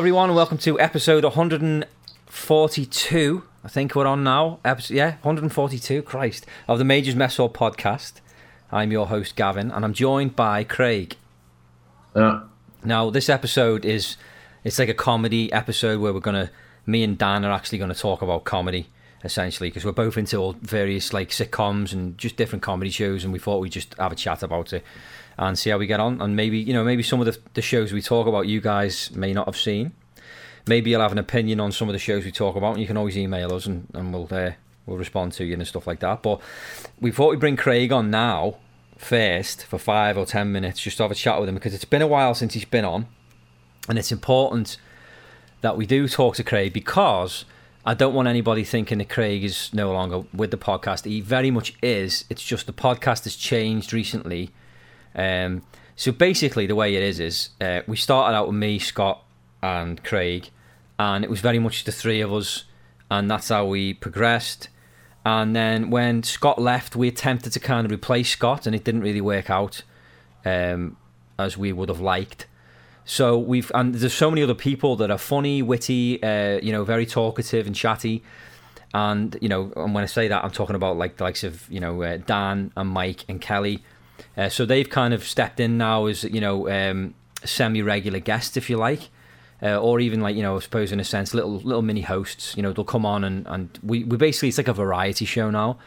Hello, everyone, welcome to episode 142. I think we're on now. Episode, yeah, 142. Christ, of the Majors Mess Hall podcast. I'm your host Gavin, and I'm joined by Craig. Yeah. Now, this episode is it's like a comedy episode where we're gonna me and Dan are actually gonna talk about comedy essentially because we're both into all various like sitcoms and just different comedy shows, and we thought we'd just have a chat about it and see how we get on. And maybe you know maybe some of the, the shows we talk about you guys may not have seen. Maybe you'll have an opinion on some of the shows we talk about, and you can always email us and, and we'll uh, we'll respond to you and stuff like that. But we thought we'd bring Craig on now first for five or ten minutes just to have a chat with him because it's been a while since he's been on, and it's important that we do talk to Craig because I don't want anybody thinking that Craig is no longer with the podcast. He very much is. It's just the podcast has changed recently. Um, so basically, the way it is is uh, we started out with me, Scott, and Craig, and it was very much the three of us, and that's how we progressed. And then when Scott left, we attempted to kind of replace Scott, and it didn't really work out um, as we would have liked. So we've and there's so many other people that are funny, witty, uh, you know, very talkative and chatty. And you know, and when I say that, I'm talking about like the likes of you know uh, Dan and Mike and Kelly. Uh, so they've kind of stepped in now as you know um, semi-regular guests, if you like, uh, or even like you know, I suppose in a sense, little little mini hosts. You know, they'll come on and and we we basically it's like a variety show now.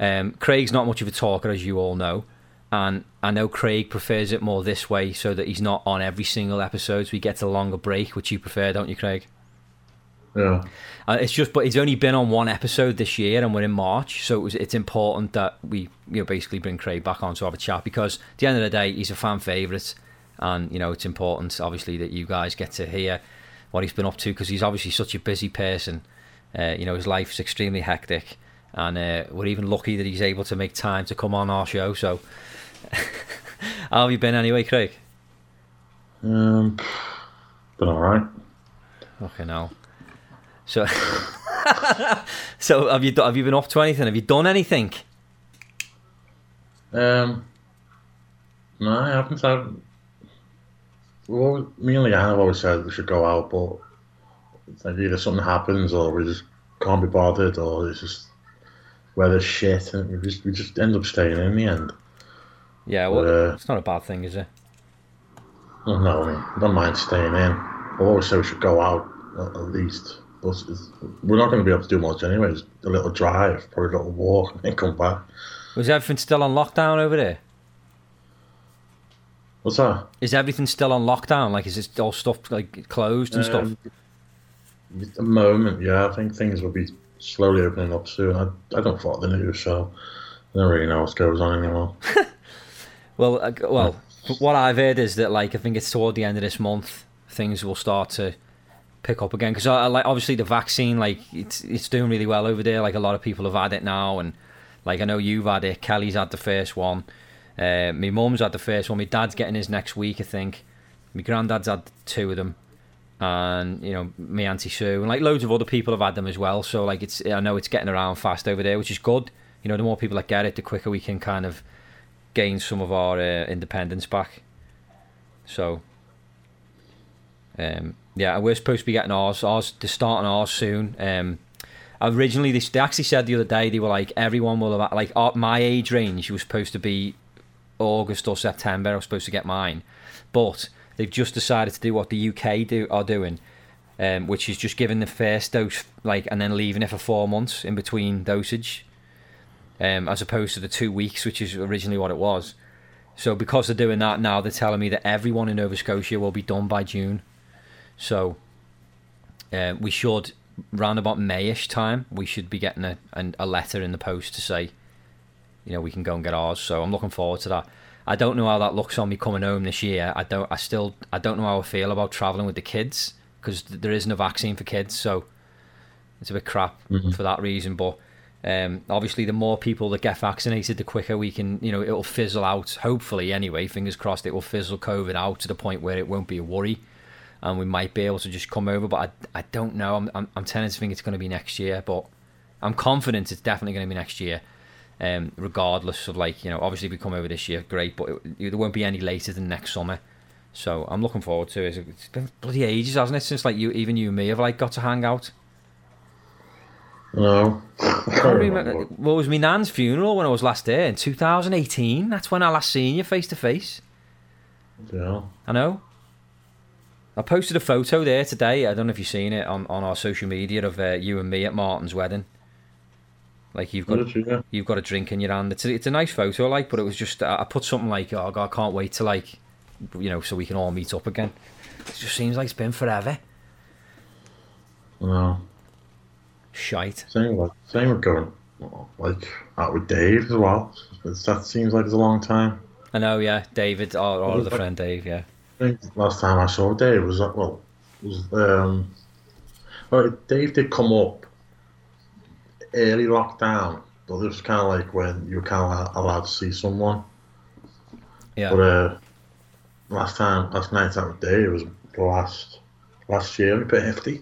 Um, Craig's not much of a talker, as you all know, and I know Craig prefers it more this way, so that he's not on every single episode. So he gets a longer break, which you prefer, don't you, Craig? Yeah. Uh, it's just, but he's only been on one episode this year, and we're in March, so it was, it's important that we, you know, basically bring Craig back on to have a chat because at the end of the day, he's a fan favourite, and you know, it's important, obviously, that you guys get to hear what he's been up to because he's obviously such a busy person. Uh, you know, his life's extremely hectic, and uh, we're even lucky that he's able to make time to come on our show. So, how have you been anyway, Craig? Um, been all right. Okay, now. So, so have you have you been off to anything? Have you done anything? Um, no, I haven't. I, well, me and Leanne have always said we should go out, but it's like either something happens or we just can't be bothered, or it's just weather's shit, and we just we just end up staying in the end. Yeah, well, Uh, it's not a bad thing, is it? No, I mean, I don't mind staying in. I always say we should go out at least. But we're not going to be able to do much anyway. Just a little drive, probably a little walk, and then come back. Was everything still on lockdown over there? What's that? Is everything still on lockdown? Like, is it all stuff like closed and stuff? Um, At the moment, yeah, I think things will be slowly opening up soon. I, I don't follow the news, so I don't really know what goes on anymore. Well, uh, well, what I've heard is that like I think it's toward the end of this month things will start to pick up again because I, I like obviously the vaccine like it's it's doing really well over there. Like a lot of people have had it now, and like I know you've had it. Kelly's had the first one. Uh, my mum's had the first one. My dad's getting his next week, I think. My granddad's had two of them, and you know, my auntie Sue, and like loads of other people have had them as well. So like it's I know it's getting around fast over there, which is good. You know, the more people that get it, the quicker we can kind of gain some of our uh, independence back. So, um, yeah, we're supposed to be getting ours. Ours, they're starting ours soon. Um, originally, they, they actually said the other day they were like everyone will have like uh, my age range was supposed to be August or September. I was supposed to get mine, but they've just decided to do what the UK do are doing, um, which is just giving the first dose like and then leaving it for four months in between dosage, um, as opposed to the two weeks, which is originally what it was. So because they're doing that now, they're telling me that everyone in Nova Scotia will be done by June. So uh, we should round about Mayish time, we should be getting a, an, a letter in the post to say, you know, we can go and get ours. So I'm looking forward to that. I don't know how that looks on me coming home this year. I don't. I still. I don't know how I feel about traveling with the kids because there isn't a vaccine for kids. So it's a bit crap Mhm. for that reason. But um, obviously, the more people that get vaccinated, the quicker we can. You know, it'll fizzle out. Hopefully, anyway. Fingers crossed, it will fizzle COVID out to the point where it won't be a worry, and we might be able to just come over. But I, I don't know. I'm, I'm, I'm tending to think it's going to be next year. But I'm confident it's definitely going to be next year. Um, regardless of like you know, obviously if we come over this year, great, but it, there won't be any later than next summer. So I'm looking forward to it. It's been bloody ages, hasn't it, since like you, even you and me have like got to hang out. No. I can't remember. What was my nan's funeral when I was last there in 2018? That's when I last seen you face to face. Yeah. I know. I posted a photo there today. I don't know if you've seen it on, on our social media of uh, you and me at Martin's wedding. Like you've got yeah? you've got a drink in your hand. It's a, it's a nice photo, like, but it was just I put something like, "Oh God, I can't wait to like, you know, so we can all meet up again." It just seems like it's been forever. No. Shite. Same with same with going like out with Dave as well. That seems like it's a long time. I know, yeah. David, our, our other friend Dave, yeah. Think last time I saw Dave was that well was um well Dave did come up early lockdown, but it was kind of like when you were kind of allowed to see someone. Yeah. But uh, last time, last night out with Dave was last last year we put fifty.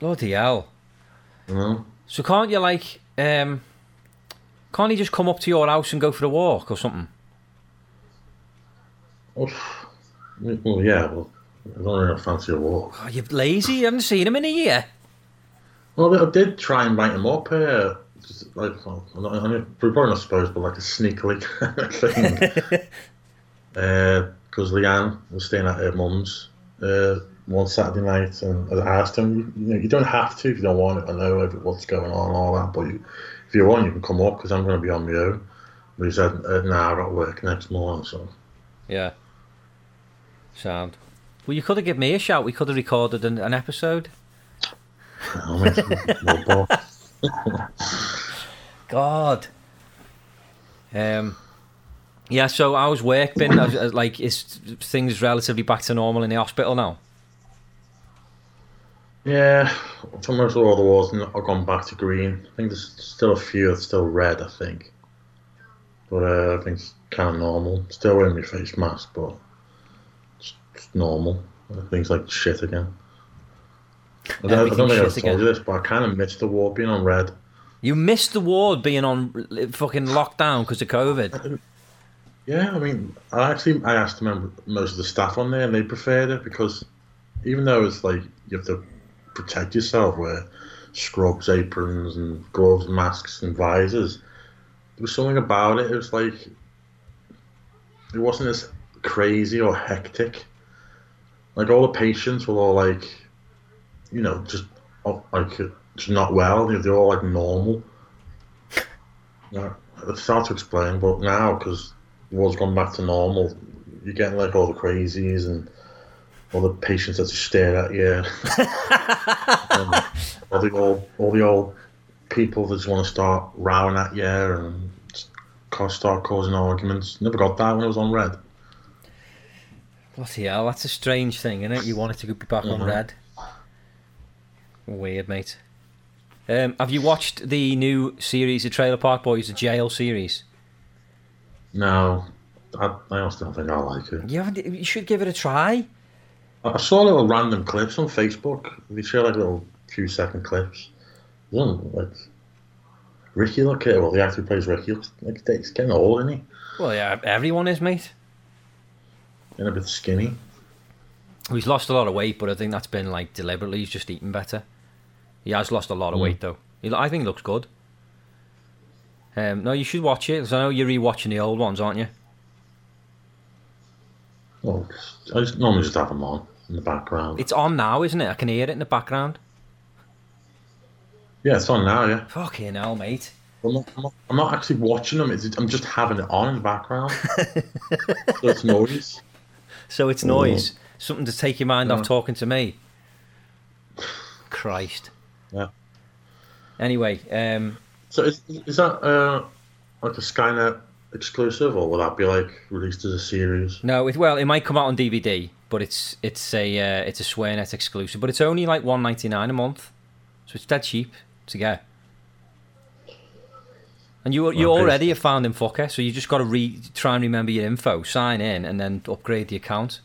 Bloody hell. You know, So can't you like um can't he just come up to your house and go for a walk or something? Oof. Well yeah, well I don't really fancy a walk. Oh, you're lazy, you haven't seen him in a year. Well, I did try and write him up. Uh, just like, well, I'm not, I mean, probably not supposed, but like a sneakily thing. Because Leanne was staying at her mum's uh, one Saturday night, and I asked him, you, you know, you don't have to if you don't want it. I know what's going on and all that, but you, if you want, you can come up because I'm going to be on my own. But he said, uh, nah, I got work next morning, so. Yeah. Sound. Well, you could have given me a shout. We could have recorded an, an episode. I'll make some more ball. God. Um. Yeah. So how's work been? Has- has- like, is things relatively back to normal in the hospital now? Yeah, almost all the walls have gone back to green. I think there's still a few that's still red, I think. But uh, I think it's kind of normal. Still wearing my face mask, but it's, it's normal. Things like shit again. I don't, I don't think I've told again. you this, but I kind of missed the war being on red. You missed the ward being on fucking lockdown because of COVID. Yeah, I mean, I actually I asked them most of the staff on there, and they preferred it because even though it's like you have to protect yourself, wear scrubs, aprons, and gloves, masks, and visors. There was something about it. It was like it wasn't as crazy or hectic. Like all the patients were all like, you know, just oh, like just not well. They're all like normal. Yeah, it's hard to explain, but now because the world's gone back to normal, you're getting like all the crazies and all the patients that just stare at you, and all the old, all the old people that just want to start rowing at you and start causing arguments. Never got that when it was on red. Bloody hell, that's a strange thing, isn't it? You want it to be back on Mhm. red. Weird, mate. Um, have you watched the new series, the Trailer Park Boys, the jail series? No, I, I also don't think I like it. You haven't. You should give it a try. I saw little random clips on Facebook. They show like little few second clips. One like Ricky, look at well, the actor who plays Ricky looks like he's getting old, isn't he? Well, yeah, everyone is, mate. And a bit skinny. He's lost a lot of weight, but I think that's been like deliberately. He's just eating better. He has lost a lot of Mm. weight though. He, I think he looks good. Um, no, you should watch it because I know you're rewatching the old ones, aren't you? Well, I just normally just have them on in the background. It's on now, isn't it? I can hear it in the background. yeah, it's on now. Yeah, Fucking hell, mate. I'm not, I'm not, I'm not actually watching them. It's, I'm just having it on in the background. so it's noise. So it's noise. Something to take your mind Yeah. off talking to me. Christ. Yeah. Anyway, um, So is, is that uh, like a SwearNet exclusive, or will that be like released as a series? no, it, well, it might come out on DVD, but it's it's a uh, it's a SwearNet exclusive, but it's only like one ninety nine a month, so it's dead cheap to get. And you you Okay. already a founding fucker, so you just got to re try and remember your info, sign in, and then upgrade the account.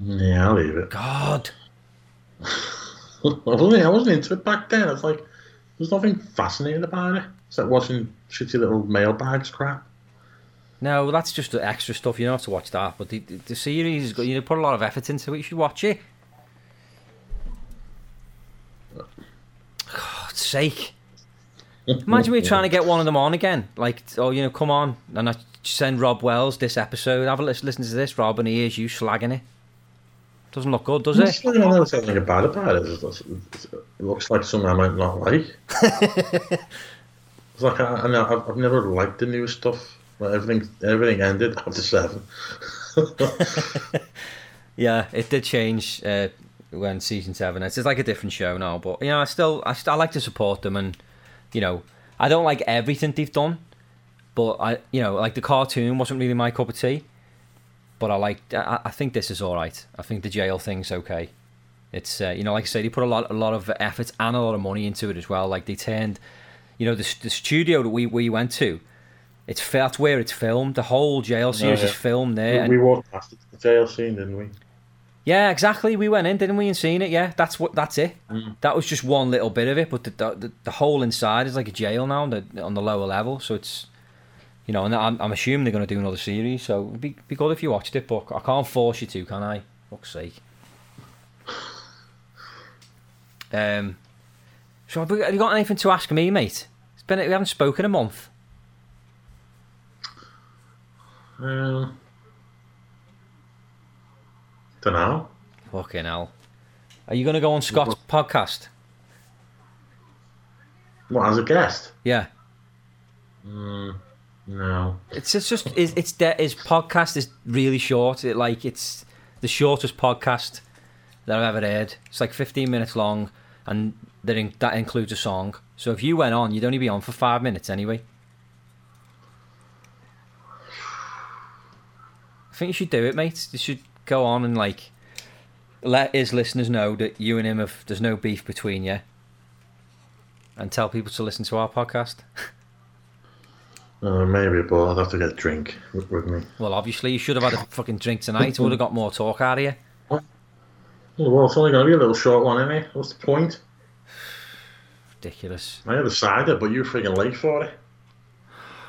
Yeah, I'll leave it. God, I wasn't, I wasn't into it back then. It's like, there's nothing fascinating about it. It's like watching shitty little mailbags crap. No, well, that's just the extra stuff. You don't have to watch that. But the, the, the series, you know, put a lot of effort into it. You should watch it. Uh. God's sake. Imagine me trying to get one of them on again. Like, oh, you know, come on. And I send Robb Wells this episode. Have a listen, listen to this, Rob, and he hears you slagging it. Doesn't look good, does it? I don't something bad about it. It's- it's- It looks like something I might not like. it's like I, I I've, I've never liked the new stuff. Like everything, everything ended after seven. Yeah, it did change uh, when season seven. It's just like a different show now, but you know, I still, I, still, I like to support them, and you know, I don't like everything they've done, but I, you know, like the cartoon wasn't really my cup of tea, but I like, I, I think this is all right. I think the jail thing's okay. It's, uh, you know, like I said, they put a lot, a lot of effort and a lot of money into it as well. Like they turned, you know, the, the studio that we we went to. It's that's where it's filmed. The whole jail series yeah. is filmed we, there. and- we walked past the jail scene, didn't we? Yeah, exactly. We went in, didn't we, and seen it? Yeah, that's what. That's it. Mm. That was just one little bit of it, but the the, the whole inside is like a jail now, on the, on the lower level. So it's, you know, and I'm, I'm assuming they're going to do another series. So it'd be, be good if you watched it, but I can't force you to, can I? Fuck's sake. Um. So have, you got anything to ask me, mate? It's been we haven't spoken a month. Um, don't know. Fucking hell. Are you going to go on Scott's podcast? What as a guest? Yeah. Mm, no. It's it's just it's, it's de- his podcast is really short. It like it's the shortest podcast that I've ever heard. It's like 15 minutes long, and that in, that includes a song. So if you went on, you'd only be on for five minutes anyway. I think you should do it, mate. You should go on and like let his listeners know that you and him have there's no beef between you, and tell people to listen to our podcast. Uh, maybe, but I'd have to get a drink with, with me. Well, obviously you should have had a fucking drink tonight. Would have got more talk out of you. Well, it's only going to be a little short one, isn't it? What's the point? Ridiculous. I had a cider, but you're freaking late for it.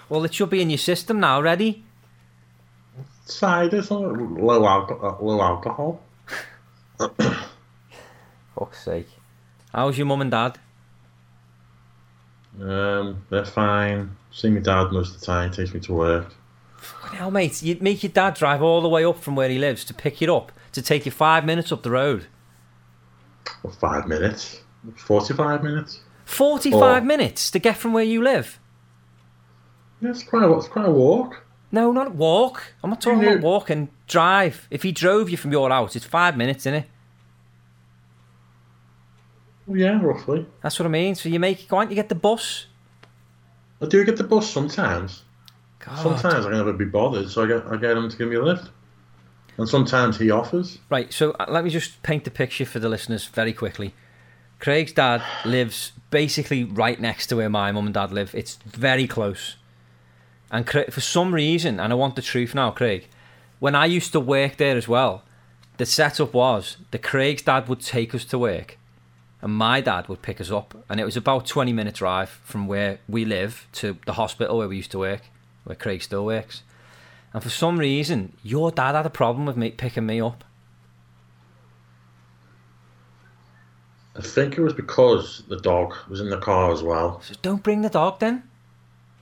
Well, it should be in your system now, ready? Cider's not low, alco- low alcohol. Fuck's sake. How's your mum and dad? Um, they're fine. See my dad most of the time. Takes me to work. Fucking hell, mate. You'd make your dad drive all the way up from where he lives to pick you up to take you five minutes up the road. For five minutes. Forty-five minutes. 45 Oh. minutes to get from where you live. Yeah, it's quite a, it's quite a walk. No, not walk. I'm not talking about walking. Drive. If he drove you from your house, it's five minutes, isn't it? Well, yeah, roughly. That's what I mean. So you make, it go on, you get the bus. I do get the bus sometimes. God. Sometimes I can never be bothered, so I get I get him to give me a lift. And sometimes he offers. Right, so uh, let me just paint the picture for the listeners very quickly. Craig's dad lives basically right next to where my mum and dad live. It's very close. And Cra- for some reason, and I want the truth now, Craig, when I used to work there as well, the setup was that Craig's dad would take us to work and my dad would pick us up. And it was about 20 minute drive from where we live to the hospital where we used to work, where Craig still works. And for some reason, your dad had a problem with me picking me up. I think it was because the dog was in the car as well. So don't bring the dog then.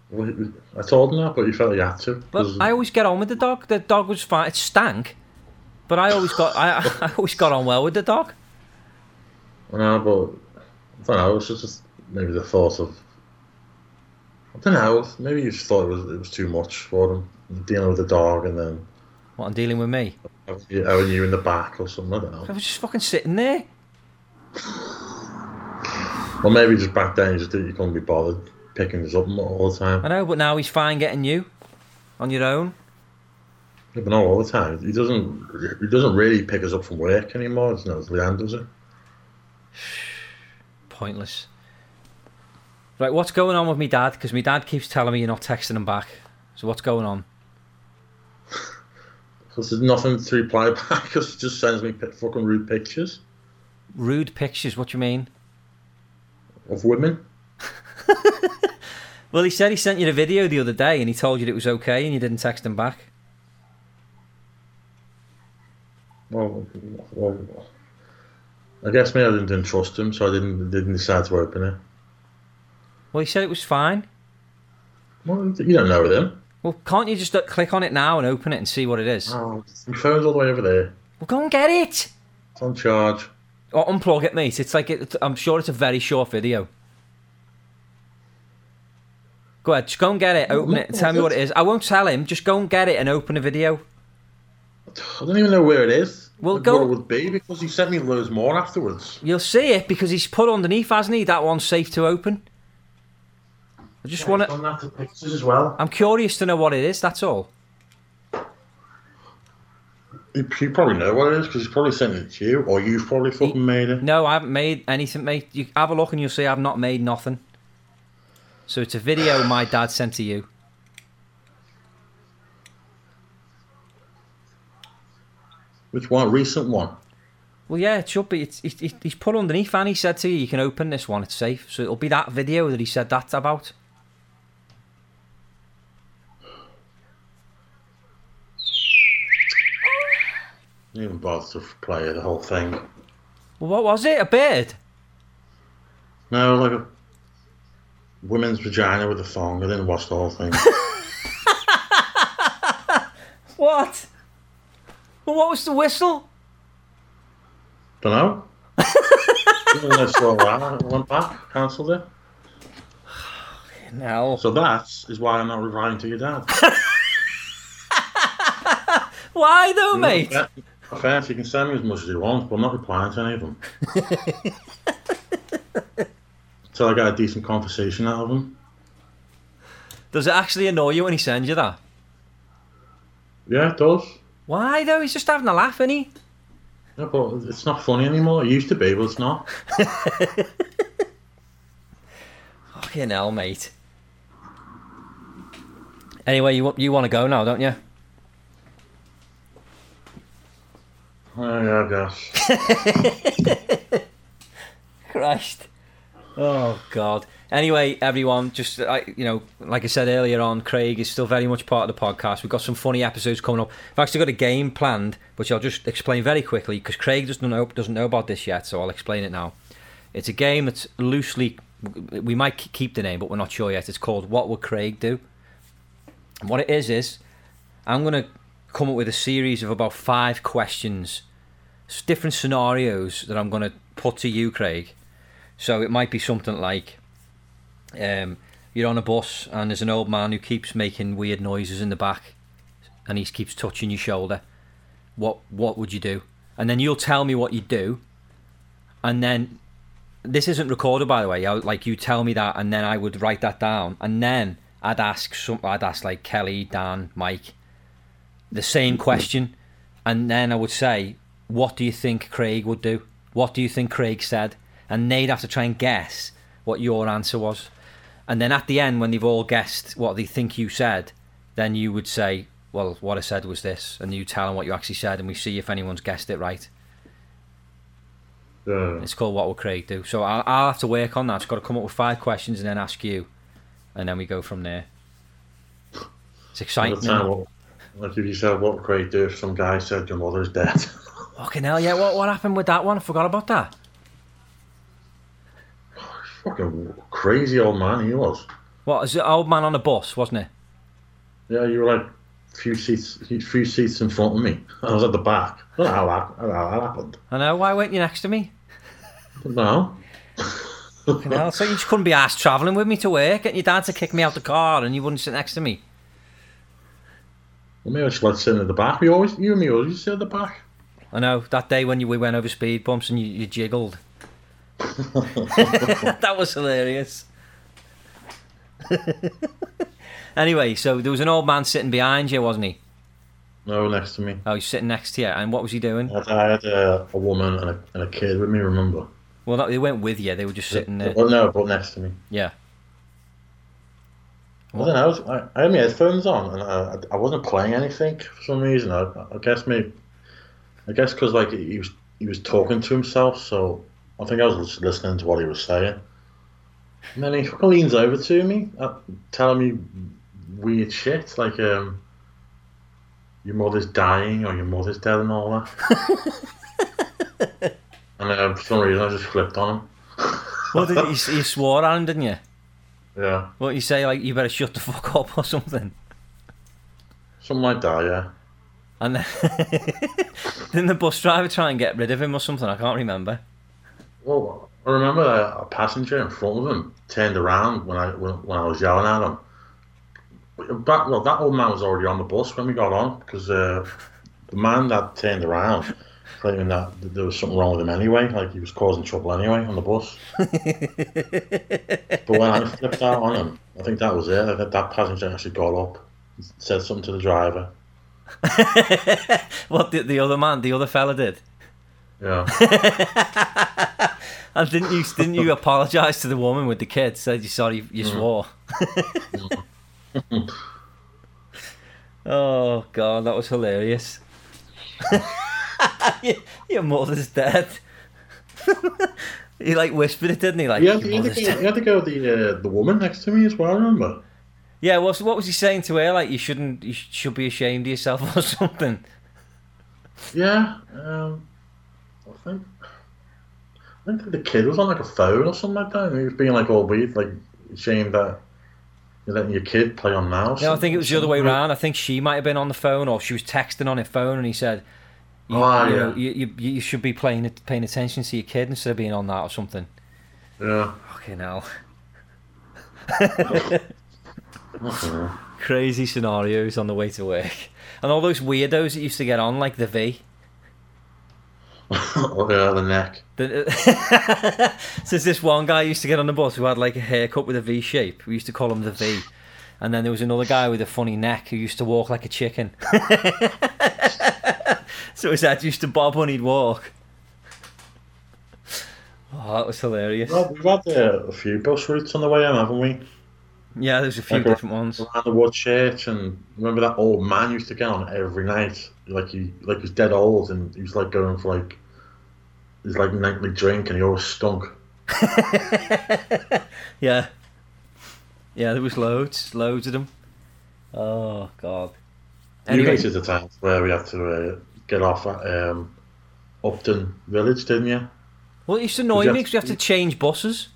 Well, I told him that, but you felt you had to. But I always get on with the dog. The dog was fine. It stank, but I always got I, I always got on well with the dog. No, but I don't know. It was just maybe the thought of. I don't know. Maybe you just thought it was it was too much for him dealing with the dog and then What I'm dealing with me. having having you in the back or something. I don't know. I was just fucking sitting there. Or maybe just back then you just didn't, he couldn't be bothered picking us up all the time. I know, but now he's fine getting you on your own. Yeah, but not all the time. He doesn't. He doesn't really pick us up from work anymore. It's not Leanne does it. Pointless. Right, what's going on with me dad? Because my dad keeps telling me you're not texting him back. So what's going on? Because there's nothing to reply back. Because he just sends me fucking rude pictures Rude pictures. What do you mean? of women. Well, he said he sent you the video the other day, and he told you it was okay, and you didn't text him back. Well, well, I guess maybe I didn't, didn't trust him, so I didn't didn't decide to open it. Well, he said it was fine. Well, you don't know him. Well, can't you just uh, click on it now and open it and see what it is? Oh, your phone's all the way over there. Well, go and get it. It's on charge. Or unplug it, mate. It's like it, I'm sure it's a very short video. Go ahead, just go and get it, open it, tell me what it is. I won't tell him. Just go and get it and open a video. I don't even know where it is. Well, like, go- What it would be because he sent me loads more afterwards. You'll see it because he's put underneath, hasn't he? That one's safe to open. I just want to. Done that to pictures as well. I'm curious to know what it is. That's all. You, you probably know what it is because he's probably sent it to you, or you've probably fucking made it. No, I haven't made anything, mate. You have a look and you'll see I've not made nothing. So it's a video my dad sent to you. Which one? Recent one. Well, yeah, it should be. It's, it's, it's- he's put underneath, and he said to you, you can open this one. It's safe. So it'll be that video that he said that about. Didn't even bother to play the whole thing. Well, what was it? A bird? No, like a women's vagina with a thong. I didn't watch the whole thing. What? What was the whistle? Don't know. Didn't I saw that. I went back, cancelled it. No. So that is why I'm not replying to your dad. Why though, mate? Yeah, Offense, you can send me as much as you want, but I'm not replying to any of them. Until I got a decent conversation out of him. Does it actually annoy you when he sends you that? Yeah, it does. Why though? He's just having a laugh, isn't he? Yeah, but it's not funny anymore. It used to be, but it's not. Fucking hell, mate. Anyway, you want you want to go now, don't you? Oh, yeah, I guess. Christ. Oh God. Anyway, everyone, just uh, you know, like I said earlier on, Craig is still very much part of the podcast. We've got some funny episodes coming up. I've actually got a game planned, which I'll just explain very quickly because Craig doesn't know doesn't know about this yet, so I'll explain it now. It's a game that's loosely, we might keep the name, but we're not sure yet. It's called What Would Craig Do? And what it is is, I'm gonna come up with a series of about five questions, different scenarios that I'm gonna put to you, Craig. So it might be something like um, you're on a bus and there's an old man who keeps making weird noises in the back and he keeps touching your shoulder. What what would you do? And then you'll tell me what you do. And then this isn't recorded by the way. I, like you tell me that and then I would write that down and then I'd ask some I'd ask like Kelly, Dan, Mike the same question and then I would say what do you think Craig would do? What do you think Craig said? And they'd have to try and guess what your answer was. And then at the end, when they've all guessed what they think you said, then you would say, Well, what I said was this. And you tell them what you actually said, and we see if anyone's guessed it right. Yeah. It's called What Will Craig Do? So I'll, I'll have to work on that. I've got to come up with five questions and then ask you. And then we go from there. It's exciting. the isn't time, it? what, like if you said, what would Craig do if some guy said your mother's dead? Fucking hell, yeah. What, what happened with that one? I forgot about that. Fucking crazy old man he was. What, is it old man on a bus, wasn't he? Yeah, you were like a few seats, few seats in front of me. I was at the back. I don't know how that, how that happened. I know. Why weren't you next to me? No. Fucking hell. So you just couldn't be asked travelling with me to work, getting your dad to kick me out the car and you wouldn't sit next to me. Well, maybe I should let sit in the back. We always, you and me always sit at the back. I know that day when you, we went over speed bumps and you, you jiggled. that was hilarious. anyway, so there was an old man sitting behind you, wasn't he? No, next to me. Oh, he's sitting next to you. And what was he doing? I had, a, a woman and a, and a kid with me, remember? Well, they weren't with you. They were just sitting there. Well, no, but next to me. Yeah. I don't know. I, was, I, I had my headphones on and I, I wasn't playing anything for some reason. I, I guess maybe, I guess because like he was he was talking to himself, so I think I was just listening to what he was saying. And then he fucking leans over to me, uh, telling me weird shit like um, your mother's dying or your mother's dead and all that. and uh, for some reason, I just flipped on him. What did you, you swore at him, didn't you? Yeah, What you say? Like you better shut the fuck up or something. something like that. Yeah. And then didn't the bus driver try and get rid of him or something? I can't remember. Well, I remember a, a passenger in front of him turned around when I when, when I was yelling at him. But, well, that old man was already on the bus when we got on because uh, the man that turned around claiming that there was something wrong with him anyway, like he was causing trouble anyway on the bus. but when I flipped out on him, I think that was it. I think that passenger actually got up, said something to the driver. what the, the other man, the other fella did. Yeah, And didn't you didn't you apologise to the woman with the kid? Said you sorry you swore. oh god, that was hilarious. your, your mother's dead. he like whispered it, didn't he? Like he had, your had, to, go, dead. had to go with the uh, the woman next to me as well. I remember. Yeah, what what was he saying to her? Like you shouldn't, you should be ashamed of yourself or something. Yeah, um, I think I think the kid was on like a phone or something like that, and he was being like all weird, like saying that you're letting your kid play on now. or No, I think it was the other way around. I think she might have been on the phone or she was texting on her phone, and he said, "You, Oh, you, yeah. know, you, you, you should be playing paying attention to your kid instead of being on that or something." Yeah. Fucking hell. Crazy scenarios on the way to work, and all those weirdos that used to get on like the V. oh yeah, the neck. The, so there's this one guy used to get on the bus who had like a haircut with a V shape. We used to call him the V. And then there was another guy with a funny neck who used to walk like a chicken. so his head used to bob when he'd walk. Oh, that was hilarious. Well, we've had uh, a few bus routes on the way home, haven't we? Yeah, there's a few Okay. different ones. Around the Woodchurch, and remember that old man used to get on every night, like he like he was dead old, and he was like going for like his like nightly drink, and he always stunk. Yeah. Yeah, there was loads, loads of them. Oh god. You Anyway, hated the times where we had to uh, get off at um, Upton Village, didn't you? well, it used to annoy me because you have to change buses.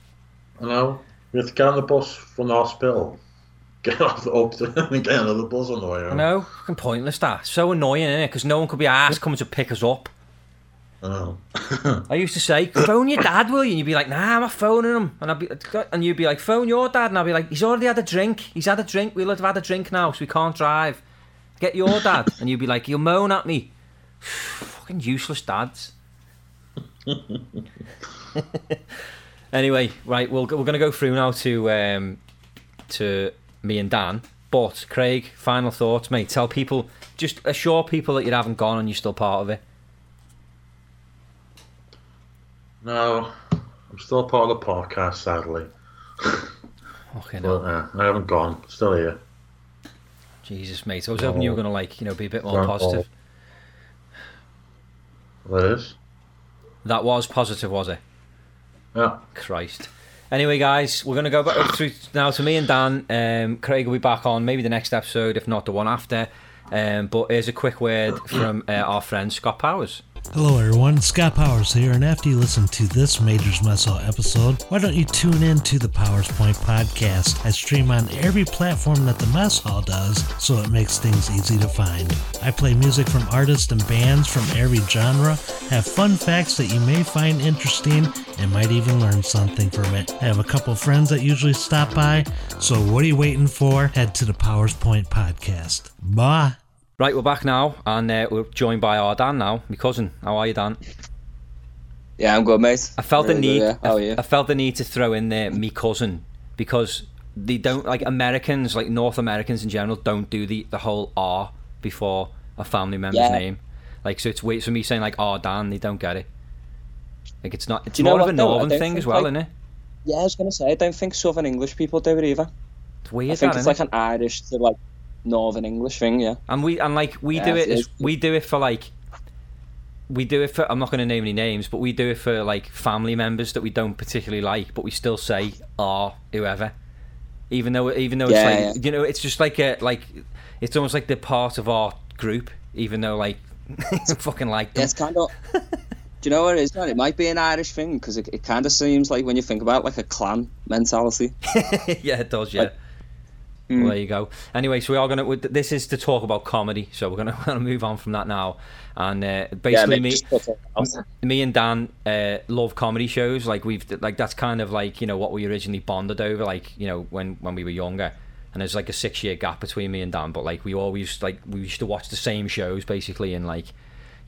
I know. We had to get on the bus from the hospital, get off the Upton, and get another bus on the way I know, fucking pointless that. So annoying, innit? Because no one could be asked coming to pick us up. I know. I used to say, phone your dad, will you? And you'd be like, nah, I'm not phoning him. And I'd be, and you'd be like, phone your dad. And I'd be like, he's already had a drink. He's had a drink. We'll have had a drink now, so we can't drive. Get your dad. and you'd be like, you'll moan at me. Fucking useless dads. anyway, right, we'll, we're going to go through now to um, to me and Dan. But, Craig, final thoughts, mate. Tell people, just assure people that you haven't gone and you're still part of it. No, I'm still part of the podcast, sadly. Okay, no. But uh, I haven't gone. Still here. Jesus, mate. I was hoping you were Oh. going to, like, you know, be a bit more positive. It is. That was positive, was it? Yeah. Christ. Anyway, guys, we're going to go back through now to me and Dan. Um, Craig will be back on maybe the next episode, if not the one after. Um, but here's a quick word from uh, our friend Scott Powers. Hello, everyone. Scott Powers here, and after you listen to this Majors Mess Hall episode, why don't you tune in to the Powers Point podcast? I stream on every platform that the Mess Hall does, so it makes things easy to find. I play music from artists and bands from every genre, have fun facts that you may find interesting, and might even learn something from it. I have a couple friends that usually stop by, so what are you waiting for? Head to the Powers Point podcast. Bye. Right, we're back now, and uh, we're joined by our Dan now, my cousin. How are you, Dan? Yeah, I'm good, mate. I felt the Really good, need. yeah. How are I, you? I felt the need to throw in there me cousin because they don't like Americans, like North Americans in general, don't do the the whole R before a family member's Yeah. name. Like, so it's wait for me saying like, "Oh, Dan," they don't get it. Like, it's not. It's Do you know more of a what, though? I northern thing as well, like- isn't it? Yeah, I was gonna say I don't think Southern English people do it either. It's weird. I think that, it's like an Irish to like Northern English thing. Yeah. and we and like we Yeah, do it it as we do it for like we do it for. I'm not going to name any names, but we do it for like family members that we don't particularly like, but we still say "ah" whoever, even though even though it's Yeah, like yeah. you know, it's just like a like it's almost like they're part of our group, even though like it's fucking like them. it's kind of. Do you know what it is, man? It might be an Irish thing because it, it kind of seems like when you think about it, like a clan mentality. yeah, it does. Yeah. Like- Hmm. Well, there you go. Anyway, so we are gonna. This is to talk about comedy, so we're gonna, gonna move on from that now. And uh, yeah, basically, mate, me, just put it out. me and Dan uh, love comedy shows. Like we've like that's kind of like you know what we originally bonded over. Like you know when when we were younger, and there's like a six year gap between me and Dan. But like we always like we used to watch the same shows basically, and like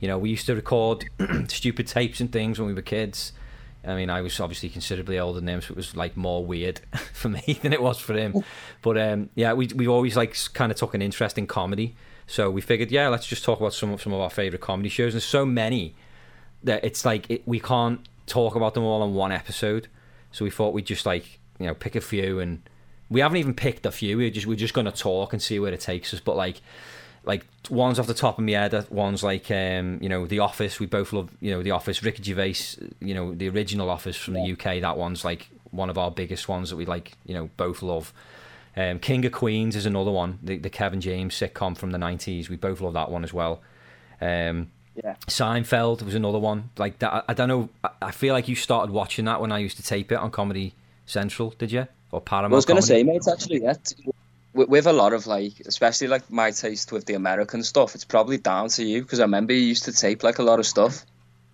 you know we used to record stupid tapes and things when we were kids. I mean, I was obviously considerably older than him, so it was like more weird for me than it was for him. But um, yeah, we we always like kind of took an interest in comedy, so we figured, yeah, let's just talk about some of some of our favorite comedy shows. There's so many that it's like it, we can't talk about them all in one episode. So we thought we'd just like you know pick a few, and we haven't even picked a few. We're just we're just gonna talk and see where it takes us. But like like one's off the top of my head. One's like um, you know The Office. We both love you know The Office. Ricky Gervais. You know the original Office from the UK. That one's like one of our biggest ones that we like. You know both love. Um, King of Queens is another one. The, the Kevin James sitcom from the nineties. We both love that one as well. Um, Yeah. Seinfeld was another one like that. I, I don't know. I, I feel like you started watching that when I used to tape it on Comedy Central. Did you or Paramount? I was going to say, mate, actually, yeah. With, with a lot of like, especially like my taste with the American stuff, it's probably down to you because I remember you used to tape like a lot of stuff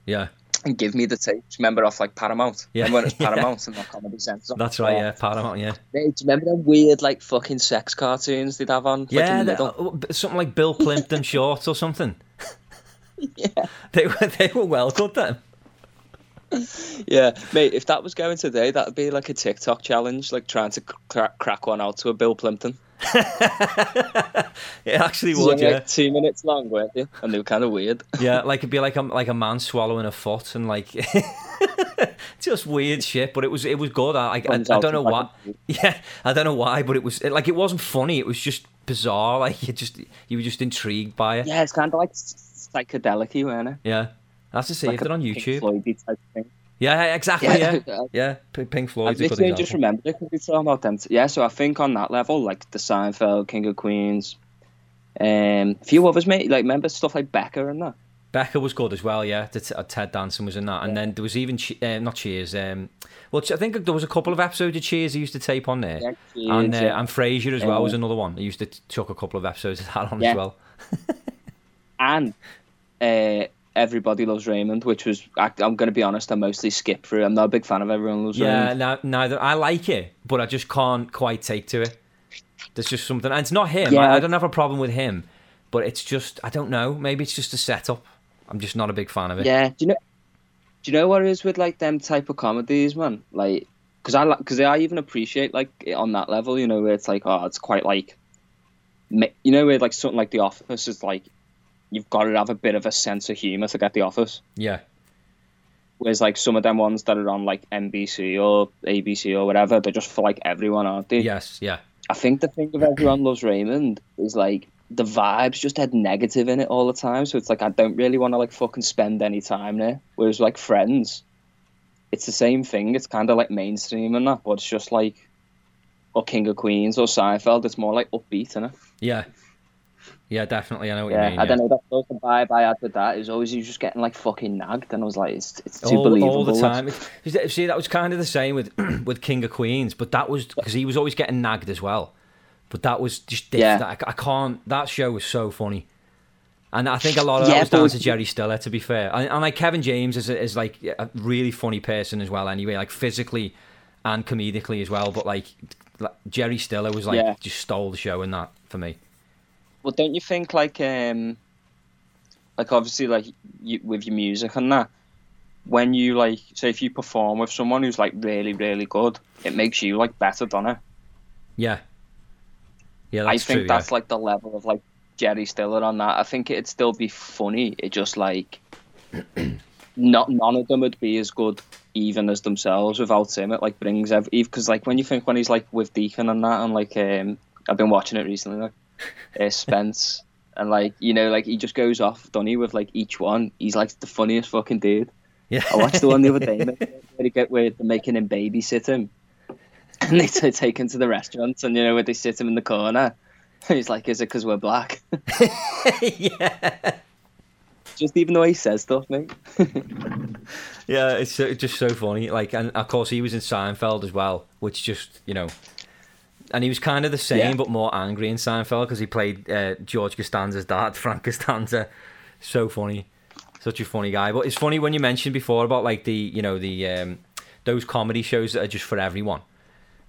Yeah, and give me the tapes. Remember off like Paramount? Yeah. Remember when it was Yeah. Paramount and not Comedy Central? that's right. Yeah, Paramount. Yeah. Mate, do you remember them weird like fucking sex cartoons they'd have on? like, Yeah, in the the- middle? uh, something like Bill Plympton shorts or something. yeah. They were they were well good then. Yeah, mate. If that was going today, that'd be like a TikTok challenge, like trying to cra- crack one out to a Bill Plympton. It actually would, yeah, like two minutes long, weren't they? And they were kind of weird. yeah. Like it'd be like a like a man swallowing a foot and like just weird shit. But it was it was good. I I, I, I don't know why. Yeah, I don't know why, but it was like it wasn't funny. It was just bizarre. Like you just you were just intrigued by it. Yeah, it's kind of like psychedelic-y, weren't it? Yeah, that's to see like if they're on YouTube. Floyd-y type thing. Yeah, exactly. Yeah, Yeah. yeah. Pink I Floyd's literally just remembered it because we talking about them. Yeah, so I think on that level, like the Seinfeld, King of Queens, um, a few others, mate. Like remember stuff like Becker and that. Becker was good as well, yeah. Uh, Ted Danson was in that, and then there was even che- uh, not Cheers. Um, well, I think there was a couple of episodes of Cheers he used to tape on there, Yeah, and uh, yeah. and Frasier as well was Um, another one. He used to chuck a couple of episodes of that on Yeah. as well. and uh, Everybody Loves Raymond, which was I, I'm going to be honest, I mostly skip through. I'm not a big fan of Everyone Loves Yeah, Raymond. no, neither. I like it, but I just can't quite take to it. There's just something, and it's not him. Yeah. I, I don't have a problem with him, but it's just I don't know. Maybe it's just a setup. I'm just not a big fan of it. Yeah, do you know? Do you know what it is with like them type of comedies, man? Like, because I like because I even appreciate like it on that level, you know, where it's like, oh, it's quite like, you know, where like something like The Office is like, you've got to have a bit of a sense of humor to get The Office. yeah, Whereas like some of them ones that are on like NBC or ABC or whatever, they're just for like everyone, aren't they? yes, yeah, I think the thing of Everyone Loves Raymond is like the vibes just had negative in it all the time. So it's like I don't really want to like fucking spend any time there. Whereas like Friends, it's the same thing. It's kind of like mainstream and that, but it's just like or King of Queens or Seinfeld. It's more like upbeat, isn't it? yeah, yeah. Definitely, I know what Yeah, you mean. I yeah. don't know. That's also the vibe I had with that. Is always you just getting like fucking nagged, and I was like, it's it's too all, believable. all the time. See, that was kind of the same with with King of Queens, but that was because he was always getting nagged as well. But that was just different. Yeah. I, I can't. That show was so funny, and I think a lot of Yeah, that was down was- to Jerry Stiller. To be fair, and, and like Kevin James is is like a really funny person as well. Anyway, like physically and comedically as well. But like, like Jerry Stiller was like Yeah. just stole the show in that for me. Well, don't you think like um, like obviously like you, with your music and that, when you like say if you perform with someone who's like really really good, it makes you like better, doesn't it? Yeah, yeah, I think true. that's like the level of like Jerry Stiller on that. I think it'd still be funny. It just like not none of them would be as good even as themselves without him. It like brings every because like when you think when he's like with Deacon and that and like um I've been watching it recently like uh, Spence and like you know, like he just goes off, Donny, with like each one. He's like the funniest fucking dude. Yeah. I watched the one the other day where they get where they're making him babysit him, and they t- take him to the restaurant, and you know where they sit him in the corner. He's like, "Is it because we're black?" yeah. Just even the way he says stuff, mate. Yeah, it's just so funny. Like, and of course he was in Seinfeld as well, which just you know, and he was kind of the same Yeah. but more angry in Seinfeld because he played uh, George Costanza's dad, Frank Costanza. So funny, such a funny guy. But it's funny when you mentioned before about like the you know the um, those comedy shows that are just for everyone.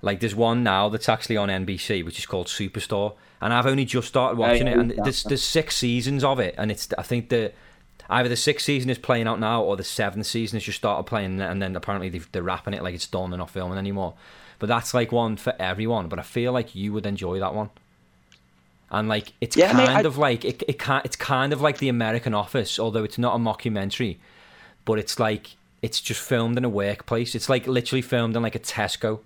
Like there's one now that's actually on NBC, which is called Superstore, and I've only just started watching yeah, it, and there's there's six seasons of it, and it's I think the either the sixth season is playing out now or the seventh season has just started playing, and then apparently they've, they're wrapping it like it's done and not filming anymore. But that's like one for everyone. But I feel like you would enjoy that one. And like it's Yeah, kind mate, I- of like it, it can it's kind of like the American Office, although it's not a mockumentary, but it's like it's just filmed in a workplace. It's like literally filmed in like a Tesco.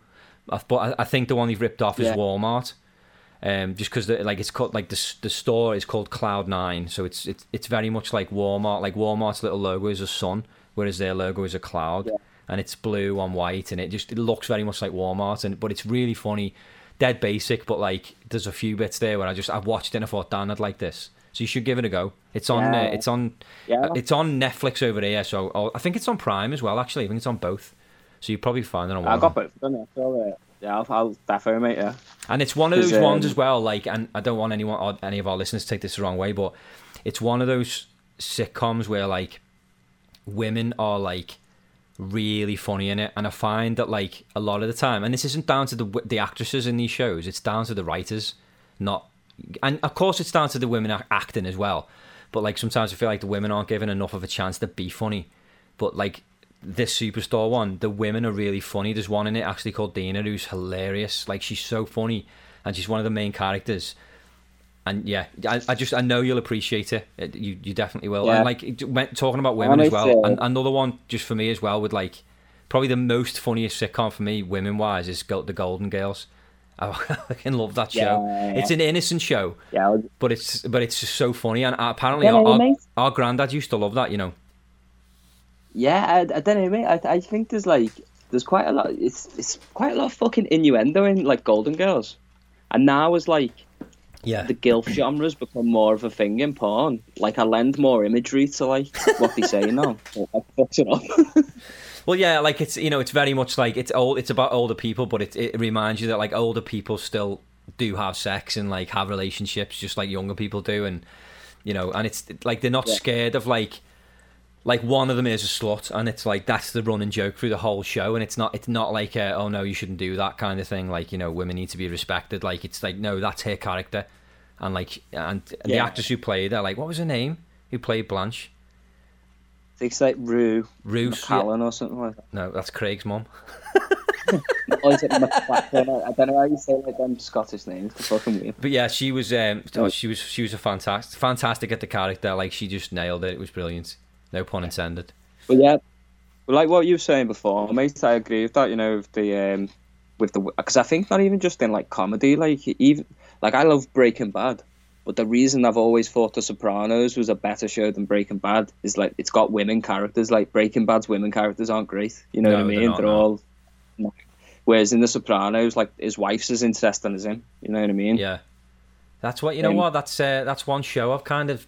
But I, I think the one they've ripped off is Yeah. Walmart. Um, just because like it's called like the the store is called Cloud Nine, so it's it's it's very much like Walmart. Like Walmart's little logo is a sun, whereas their logo is a cloud, Yeah. And it's blue on white, and it just it looks very much like Walmart. And but it's really funny, dead basic, but like there's a few bits there where I just I've watched it and I thought, Dan, I'd like this. So you should give it a go. It's on Yeah. uh, it's on Yeah. it's on Netflix over here. So oh, I think it's on Prime as well. Actually, I think it's on both. So you probably find it on one. I got both of them. Yeah, so, uh, yeah I'll, I'll defo, mate. Yeah. And it's one of those 'Cause, ones um, as well, like, and I don't want anyone or any of our listeners to take this the wrong way, but it's one of those sitcoms where like women are like really funny in it, and I find that like a lot of the time, and this isn't down to the the actresses in these shows, it's down to the writers, not, and of course it's down to the women ac- acting as well, but like sometimes I feel like the women aren't given enough of a chance to be funny, but like this Superstore one, the women are really funny. There's one in it actually called Dina who's hilarious. Like she's so funny, and she's one of the main characters. And yeah, I, I just I know you'll appreciate it. It- You you definitely will. Yeah. And like talking about women as well, and another one just for me as well with like probably the most funniest sitcom for me women wise is the Golden Girls. I fucking love that show. Yeah, yeah. It's an innocent show, Yeah. But it's but it's just so funny. And apparently our, our, our granddad used to love that. You know. Yeah, I, I don't know, mate. I, I think there's like there's quite a lot. It's it's quite a lot of fucking innuendo in like Golden Girls, and now as like Yeah. the gilf genres become more of a thing in porn, like I lend more imagery to like what they say now. I fucks it up. Well, yeah, like it's you know it's very much like it's old. It's about older people, but it it reminds you that like older people still do have sex and like have relationships just like younger people do, and you know, and it's like they're not Yeah. scared of like like one of them is a slut, and it's like that's the running joke through the whole show, and it's not it's not like a, oh no you shouldn't do that kind of thing. Like you know women need to be respected. Like it's like no that's her character, and like and the Yeah. actress who played her like what was her name who played Blanche I think it's like Rue Roos. yeah. Or something like that. No, that's Craig's mom. Or is it I don't know how you say like them Scottish names. It's fucking weird. But yeah, she was um, oh, Oh. she was she was a fantastic fantastic at the character. Like she just nailed it. It was brilliant. No pun intended. But yeah, well, like what you were saying before, mate, I agree with that. You know, with the um, with the because I think not even just in like comedy, like even like I love Breaking Bad, but the reason I've always thought The Sopranos was a better show than Breaking Bad is like it's got women characters. Like Breaking Bad's women characters aren't great. You know No, what I they're mean? not, They're no. all. Whereas in The Sopranos, like his wife's as interesting as him. You know what I mean? Yeah, that's what you know. Um, what that's uh, that's one show I've kind of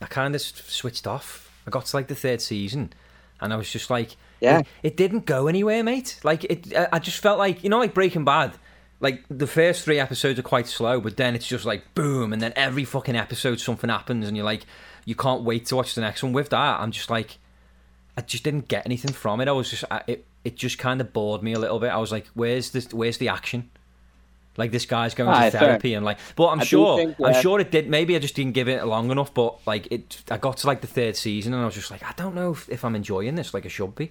I kind of switched off. I got to like the third season, and I was just like, Yeah. it, it didn't go anywhere, mate. Like it, I I just felt like you know, like Breaking Bad. Like the first three episodes are quite slow, but then it's just like boom, and then every fucking episode something happens, and you're like, you can't wait to watch the next one. With that, I'm just like, I just didn't get anything from it. I was just, I, it, it just kind of bored me a little bit. I was like, where's this? Where's the action? Like this guy's going Aye, to fair. therapy and like, but I'm I sure, think, I'm sure it did. Maybe I just didn't give it long enough, but like it, I got to like the third season and I was just like, I don't know if, if I'm enjoying this like I should be.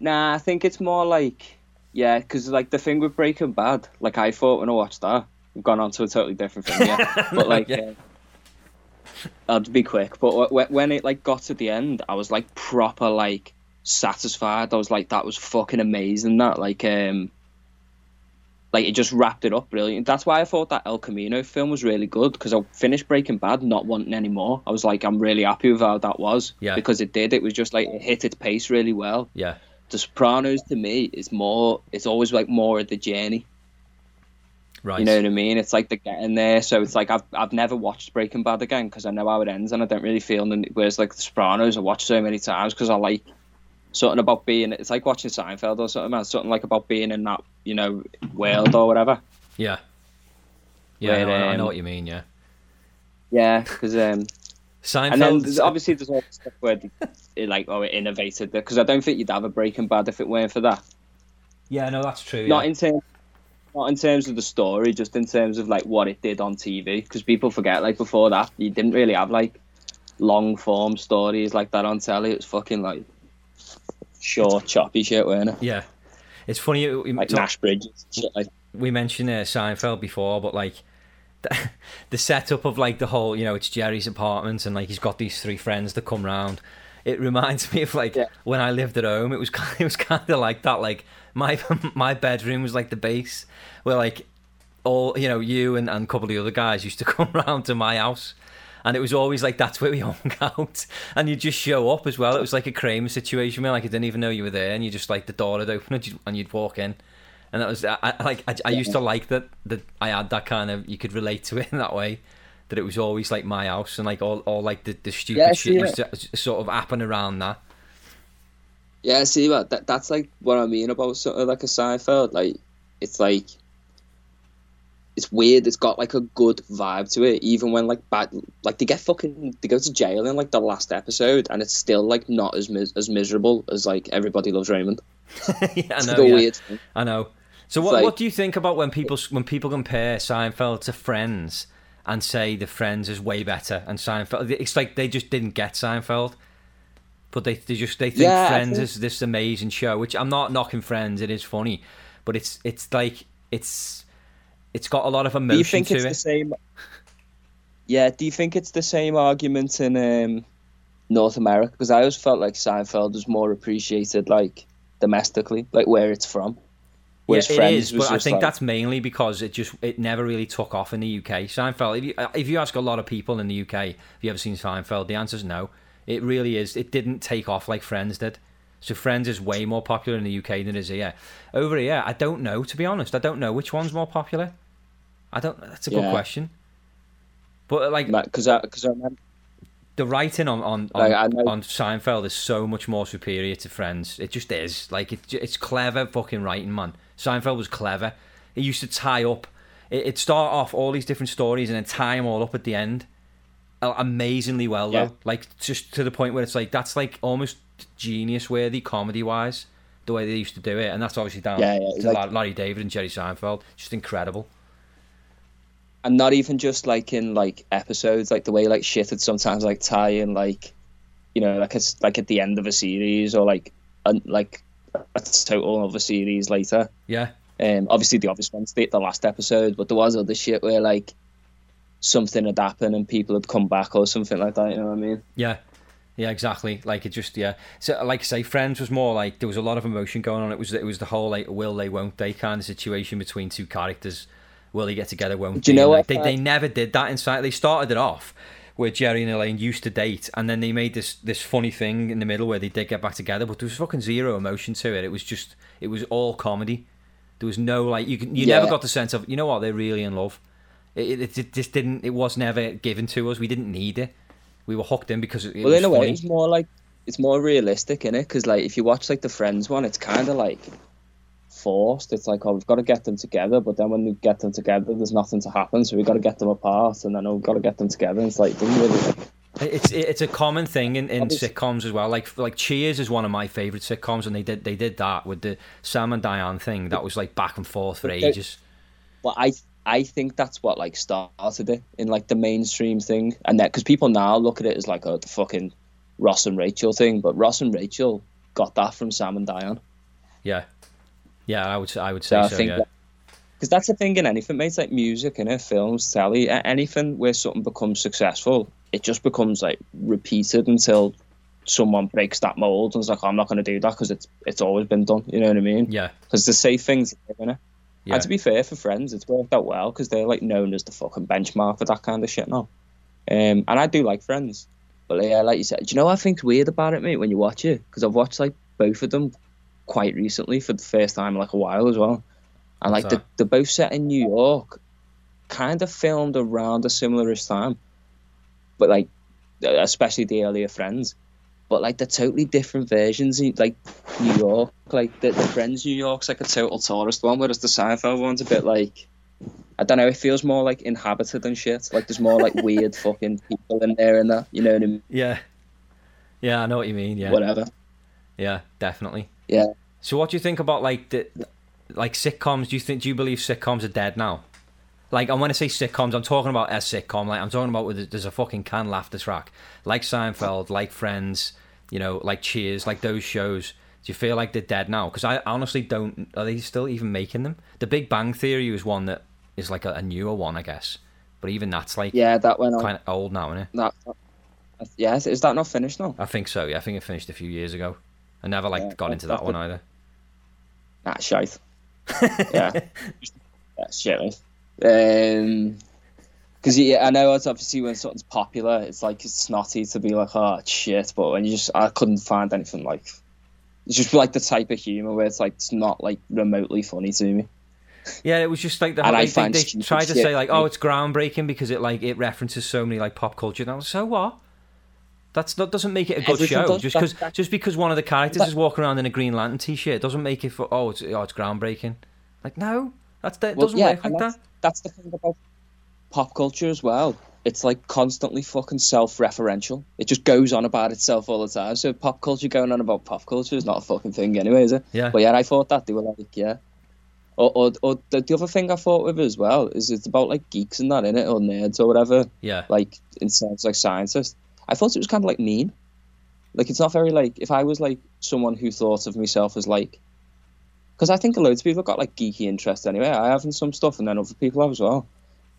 Nah, I think it's more like yeah, because like the thing with Breaking Bad, like I thought when I watched that, we've gone on to a totally different thing, yeah. but like, Yeah. uh, I'll be quick. But wh- wh- when it like got to the end, I was like proper like satisfied. I was like, that was fucking amazing. That like um, like it just wrapped it up brilliant. That's why I thought that El Camino film was really good because I finished Breaking Bad not wanting any more. I was like, I'm really happy with how that was. Yeah. Because it did. It was just like it hit its pace really well. Yeah. The Sopranos to me is more. It's always like more of the journey. Right. You know what I mean? It's like the getting there. So it's like I've I've never watched Breaking Bad again because I know how it ends and I don't really feel. Whereas like The Sopranos, I watched so many times because I like something about being. It's like watching Seinfeld or something. Man. Something like about being in that you know world or whatever. Yeah. Yeah, I know, I know um, what you mean. Yeah. Yeah, because um, Seinfeld. and then there's, obviously there's all the stuff where they, it, like oh it innovated because I don't think you'd have a Breaking Bad if it weren't for that. yeah, no, that's true. Not yeah. in terms. Not in terms of the story, just in terms of like what it did on TV. Because people forget, like before that, you didn't really have like long form stories like that on telly. It was fucking like short, choppy shit, weren't it? yeah. It's funny. you- we Like talk- Nash Bridges, like. we mentioned uh, Seinfeld before, but like the, the setup of like the whole, you know, it's Jerry's apartment and like he's got these three friends that come round. It reminds me of like Yeah. when I lived at home. It was kind, it was kind of like that. Like my my bedroom was like the base where like all you know you and, and a couple of the other guys used to come round to my house. And it was always like that's where we hung out, and you just show up as well. It was like a Kramer situation where like I didn't even know you were there, and you just like the door had opened and you'd, and you'd walk in, and that was I, I like I, I used to like that that I had that kind of you could relate to it in that way. That it was always like my house and like all, all like the, the stupid Yeah, shit to sort of happen around that. Yeah, see, but that, that's like what I mean about something like a Seinfeld. Like, it's like it's weird. It's got like a good vibe to it, even when like bad, like they get fucking they go to jail in like the last episode, and it's still like not as mis- as miserable as like Everybody Loves Raymond. yeah, I know like yeah. weird thing. I know so what like- what do you think about when people when people compare Seinfeld to Friends and say the Friends is way better and Seinfeld it's like they just didn't get Seinfeld but they, they just they think Yeah, Friends think- is this amazing show which I'm not knocking Friends it is funny but it's it's like it's it's got a lot of Do you emotion think to it's it the same? Yeah. Do you think it's the same argument in um, North America? Because I always felt like Seinfeld was more appreciated like domestically, like where it's from. Whereas yeah, it Friends is, was but I think like- that's mainly because it just it never really took off in the UK. Seinfeld. If you if you ask a lot of people in the UK, have you ever seen Seinfeld? The answer is no. It really is. It didn't take off like Friends did. So Friends is way more popular in the UK than it is here. Over here, I don't know. To be honest, I don't know which one's more popular. I don't. That's a good question. But like because I because I remember the writing on on on, Like, on Seinfeld is so much more superior to Friends. It just is. Like it, it's clever fucking writing, man. Seinfeld was clever. It used to tie up. It, it'd start off all these different stories and then tie them all up at the end. Amazingly well Yeah. though. Like just to the point where it's like that's like almost genius worthy comedy wise. The way they used to do it, and that's obviously down Yeah, yeah, to like- Larry David and Jerry Seinfeld. Just incredible. and not even just like in like episodes, like the way like shit would sometimes like tie in like, you know, like it's like at the end of a series or like a, like a total of a series later. Yeah, Um, obviously the obvious one's the, the last episode, but there was other shit where like something had happened and people had come back or something like that. You know what I mean? Yeah, yeah, exactly. Like it just yeah. So like I say, Friends was more like there was a lot of emotion going on. It was it was the whole like will they won't they kind of situation between two characters. Will they get together? Won't Do you they? know like, what, they they never did that In fact, They started it off where Jerry and Elaine used to date, and then they made this this funny thing in the middle where they did get back together. But there was fucking zero emotion to it. It was just it was all comedy. There was no like you can, you never got the sense of you know what they're really in love. It, it, it just didn't. It was never given to us. We didn't need it. We were hooked in because it, it well, in a way, it's more like it's more realistic in it because like if you watch like the Friends one, it's kind of like forced. It's like oh, we've got to get them together, but then when we get them together, there's nothing to happen, so we've got to get them apart, and then oh, we've got to get them together. And it's like really. It's it's a common thing in, in Obviously- sitcoms as well. Like like Cheers is one of my favorite sitcoms, and they did they did that with the Sam and Diane thing. That was like back and forth for ages. But I I think that's what like started it in like the mainstream thing, and that because people now look at it as like oh the fucking Ross and Rachel thing, but Ross and Rachel got that from Sam and Diane. Yeah, yeah, I would say I would So say so. think yeah, because that's the thing in anything, mate. It's like music, in it, films, telly, a- anything where something becomes successful, it just becomes like repeated until someone breaks that mold and is like, oh, I'm not going to do that because it's it's always been done. You know what I mean? yeah, Because the safe things. Yeah. And to be fair, for Friends, it's worked out well because they're like known as the fucking benchmark for that kind of shit now. Um, and I do like Friends, but yeah, like you said, do you know what I think's weird about it, mate? When you watch it, because I've watched like both of them quite recently for the first time in like a while as well, and like the, they're both set in New York, kind of filmed around a similar-ish time, but like especially the earlier Friends. But like they're totally different versions. Like New York, like the, the Friends New York's like a total tourist one, whereas the Seinfeld one's a bit like I don't know. It feels more like inhabited and shit. Like there's more like weird fucking people in there and that. You know what I mean? Yeah. Yeah, I know what you mean. Yeah. Whatever. Yeah, definitely. Yeah. So what do you think about like the like sitcoms? Do you think do you believe sitcoms are dead now? Like, and when I say sitcoms, I'm talking about a sitcom. Like, I'm talking about there's a fucking can laughter track, like Seinfeld, like Friends, you know, like Cheers, like those shows. Do you feel like they're dead now? Because I honestly don't. Are they still even making them? The Big Bang Theory was one that is like a, a newer one, I guess. But even that's like Yeah, that went on. kind of old now, isn't it? That, that- yeah, is- that not finished now? I think so. Yeah, I think it finished a few years ago. I never like Yeah, got into that that's one either. Nah, shite. yeah. yeah, shit, mate. Um, because yeah, I know it's obviously when something's popular, it's like it's snotty to be like, oh shit. But when you just, I couldn't find anything like. It's just like the type of humor where it's like it's not like remotely funny to me. Yeah, it was just like the whole, I they, they, tried to say like, oh, it's groundbreaking because it like it references so many like pop culture. And I was so what? That's that doesn't make it a good Everything show. Just because just because one of the characters that- is walking around in a Green Lantern t-shirt doesn't make it for oh it's oh it's groundbreaking. Like no, that's that Well, doesn't yeah, work like and that. that's, that's the thing about pop culture as well. It's like constantly fucking self-referential. It just goes on about itself all the time. So pop culture going on about pop culture is not a fucking thing anyway, is it? Yeah. But yeah, I thought that they were like, yeah. Or, or, or the, the other thing I thought with it as well is it's about like geeks and that in it or nerds or whatever. Yeah, Like in sense like scientists. I thought it was kind of like mean. Like it's not very like if I was like someone who thought of myself as like because I think loads of people have got like geeky interests anyway. I have in some stuff, and then other people have as well.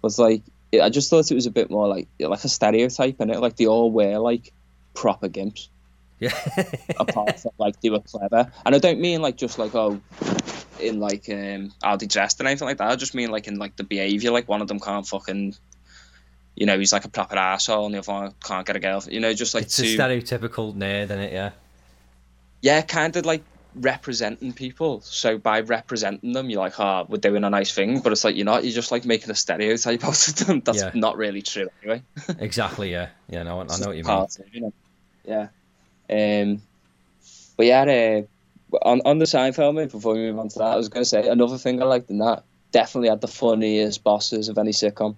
But like it, I just thought it was a bit more like like a stereotype in it. Like they all wear like proper gimps, yeah, apart from like they were clever. And I don't mean like just like oh, in like um how they dressed and anything like that. I just mean like in like the behavior. Like one of them can't fucking. You know, he's like a proper asshole, and the other one can't get a girl. You know, just like it's a stereotypical nerd, isn't it? Yeah, yeah, kind of like representing people. So by representing them, you're like, ah, we're doing a nice thing, but it's like you're not. You're just like making a stereotype out of them. That's Yeah. not really true anyway. exactly. Yeah, yeah. No, I know what you mean. of you know? Yeah. Um, but yeah, uh, on on the Seinfeld mate, before we move on to that, I was going to say another thing I liked in that definitely had the funniest bosses of any sitcom.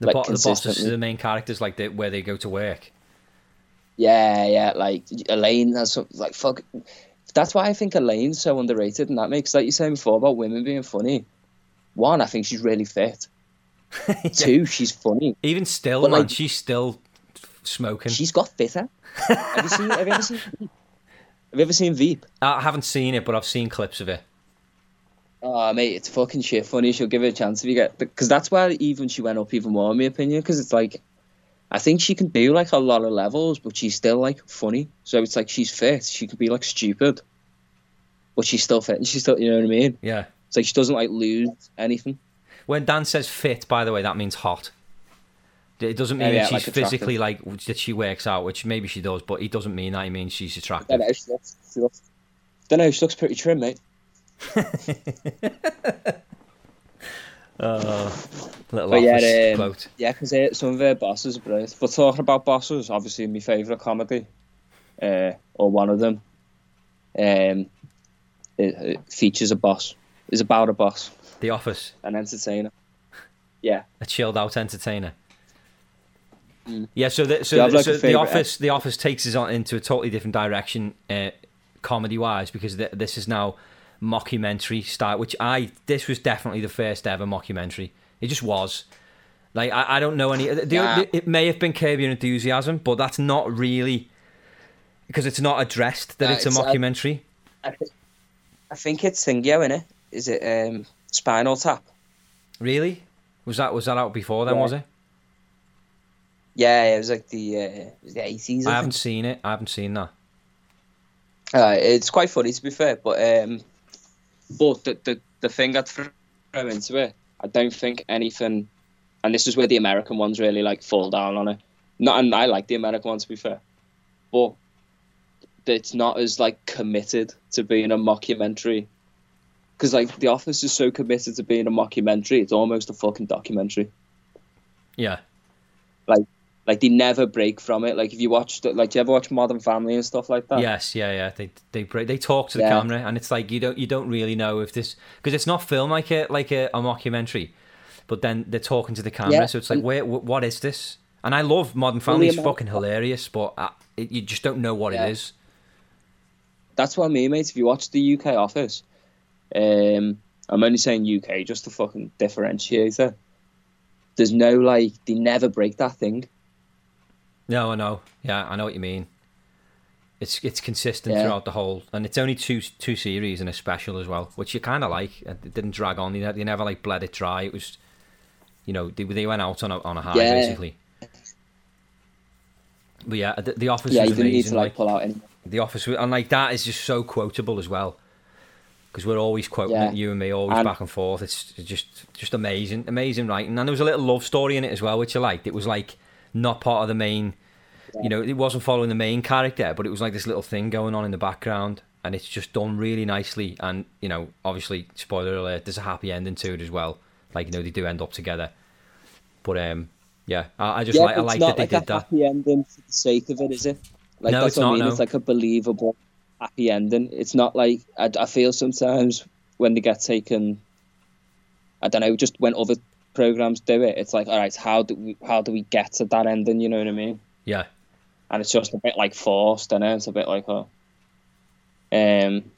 The, like, bo- the bosses, the main characters, like the, where they go to work. Yeah, yeah, like Elaine has some, like fuck. That's why I think Elaine's so underrated, and that makes like you saying before about women being funny. One, I think she's really fit. Two, she's funny. Even still, But, man, like- she's still smoking. She's got fitter. have you seen? Have you ever seen? Veep? Have you ever seen Veep? I haven't seen it, but I've seen clips of it. Oh mate, it's fucking shit funny. She'll give it a chance if you get because that's where even she went up even more in my opinion. Because it's like, I think she can do like a lot of levels, but she's still like funny. So it's like she's fit. She could be like stupid, but she's still fit. And she's still, you know what I mean? Yeah. It's like she doesn't like lose anything. When Dan says fit, by the way, that means hot. It doesn't oh, mean Oh, yeah, she's like physically like that she works out, which maybe she does, but it doesn't mean that. He means she's attractive. don't know. She looks. She looks. Don't know. She looks pretty trim, mate. Oh, little But yeah, um, quote. Yeah, because some of her bosses are brilliant. But talking about bosses, obviously my favourite comedy, uh, or one of them, um, it, it features a boss. Is about a boss, The Office, an entertainer. Yeah, a chilled out entertainer. Mm. Yeah, so the, so, the, like, so the office the office takes us on into a totally different direction, uh, comedy wise, because th- this is now mockumentary style. Which I this was definitely the first ever mockumentary. It just was. Like I, I don't know any. The, Nah. it may have been Curb Your Enthusiasm, but that's not really because it's not addressed that Nah, it's a it's, uh, mockumentary. I, I think it's Thingyo, innit? Is it um, Spinal Tap? really? Was that was that out before then? Yeah. Was it? Yeah, it was like the uh, it was the eighties. I haven't seen it. I haven't seen that. Uh, it's quite funny to be fair, but um, but the the, the thing threw grow into it, I don't think anything. And this is where the American ones really like fall down on it. Not, and I like the American ones to be fair, but it's not as like committed to being a mockumentary. Because like The Office is so committed to being a mockumentary, it's almost a fucking documentary. Yeah. Like, like they never break from it. Like if you watch, like, do you ever watch Modern Family and stuff like that? Yes, yeah, yeah. They they break, they talk to the Yeah. camera, and it's like you don't you don't really know if this because it's not filmed like a like a, a mockumentary, but then they're talking to the camera, Yeah. so it's like where what is this? And I love Modern Family; it's fucking hilarious, but uh, it, you just don't know what Yeah. it is. That's what I mean, mate. If you watch the UK Office, um, I'm only saying UK just to fucking differentiate it. There's no like they never break that thing. No, I know. Yeah, I know what you mean. It's it's consistent Yeah. throughout the whole, and it's only two two series and a special as well, which you kind of like. It didn't drag on. They, they never like bled it dry. It was, you know, they they went out on a on a high Yeah. basically. But yeah, the, the office yeah, was you didn't need amazing. to like like, pull out any. the office, and like that is just so quotable as well, because we're always quoting Yeah. it, you and me, always And- back and forth. It's just just amazing, amazing writing, and there was a little love story in it as well, which I liked. It was like not part of the main, you know, it wasn't following the main character, but it was like this little thing going on in the background, and it's just done really nicely. And you know, obviously, spoiler alert, there's a happy ending to it as well. Like you know, they do end up together, but um, yeah, I, I just yeah, like I like that they like did a that. happy ending for the sake of it, is it? Like No, that's it's what not, I mean. no. It's like a believable happy ending. It's not like I, I feel sometimes when they get taken. I don't know, just when other programs do it, it's like, all right, how do we how do we get to that ending? You know what I mean? Yeah, and it's just a bit like forced, and it's a bit like oh, um,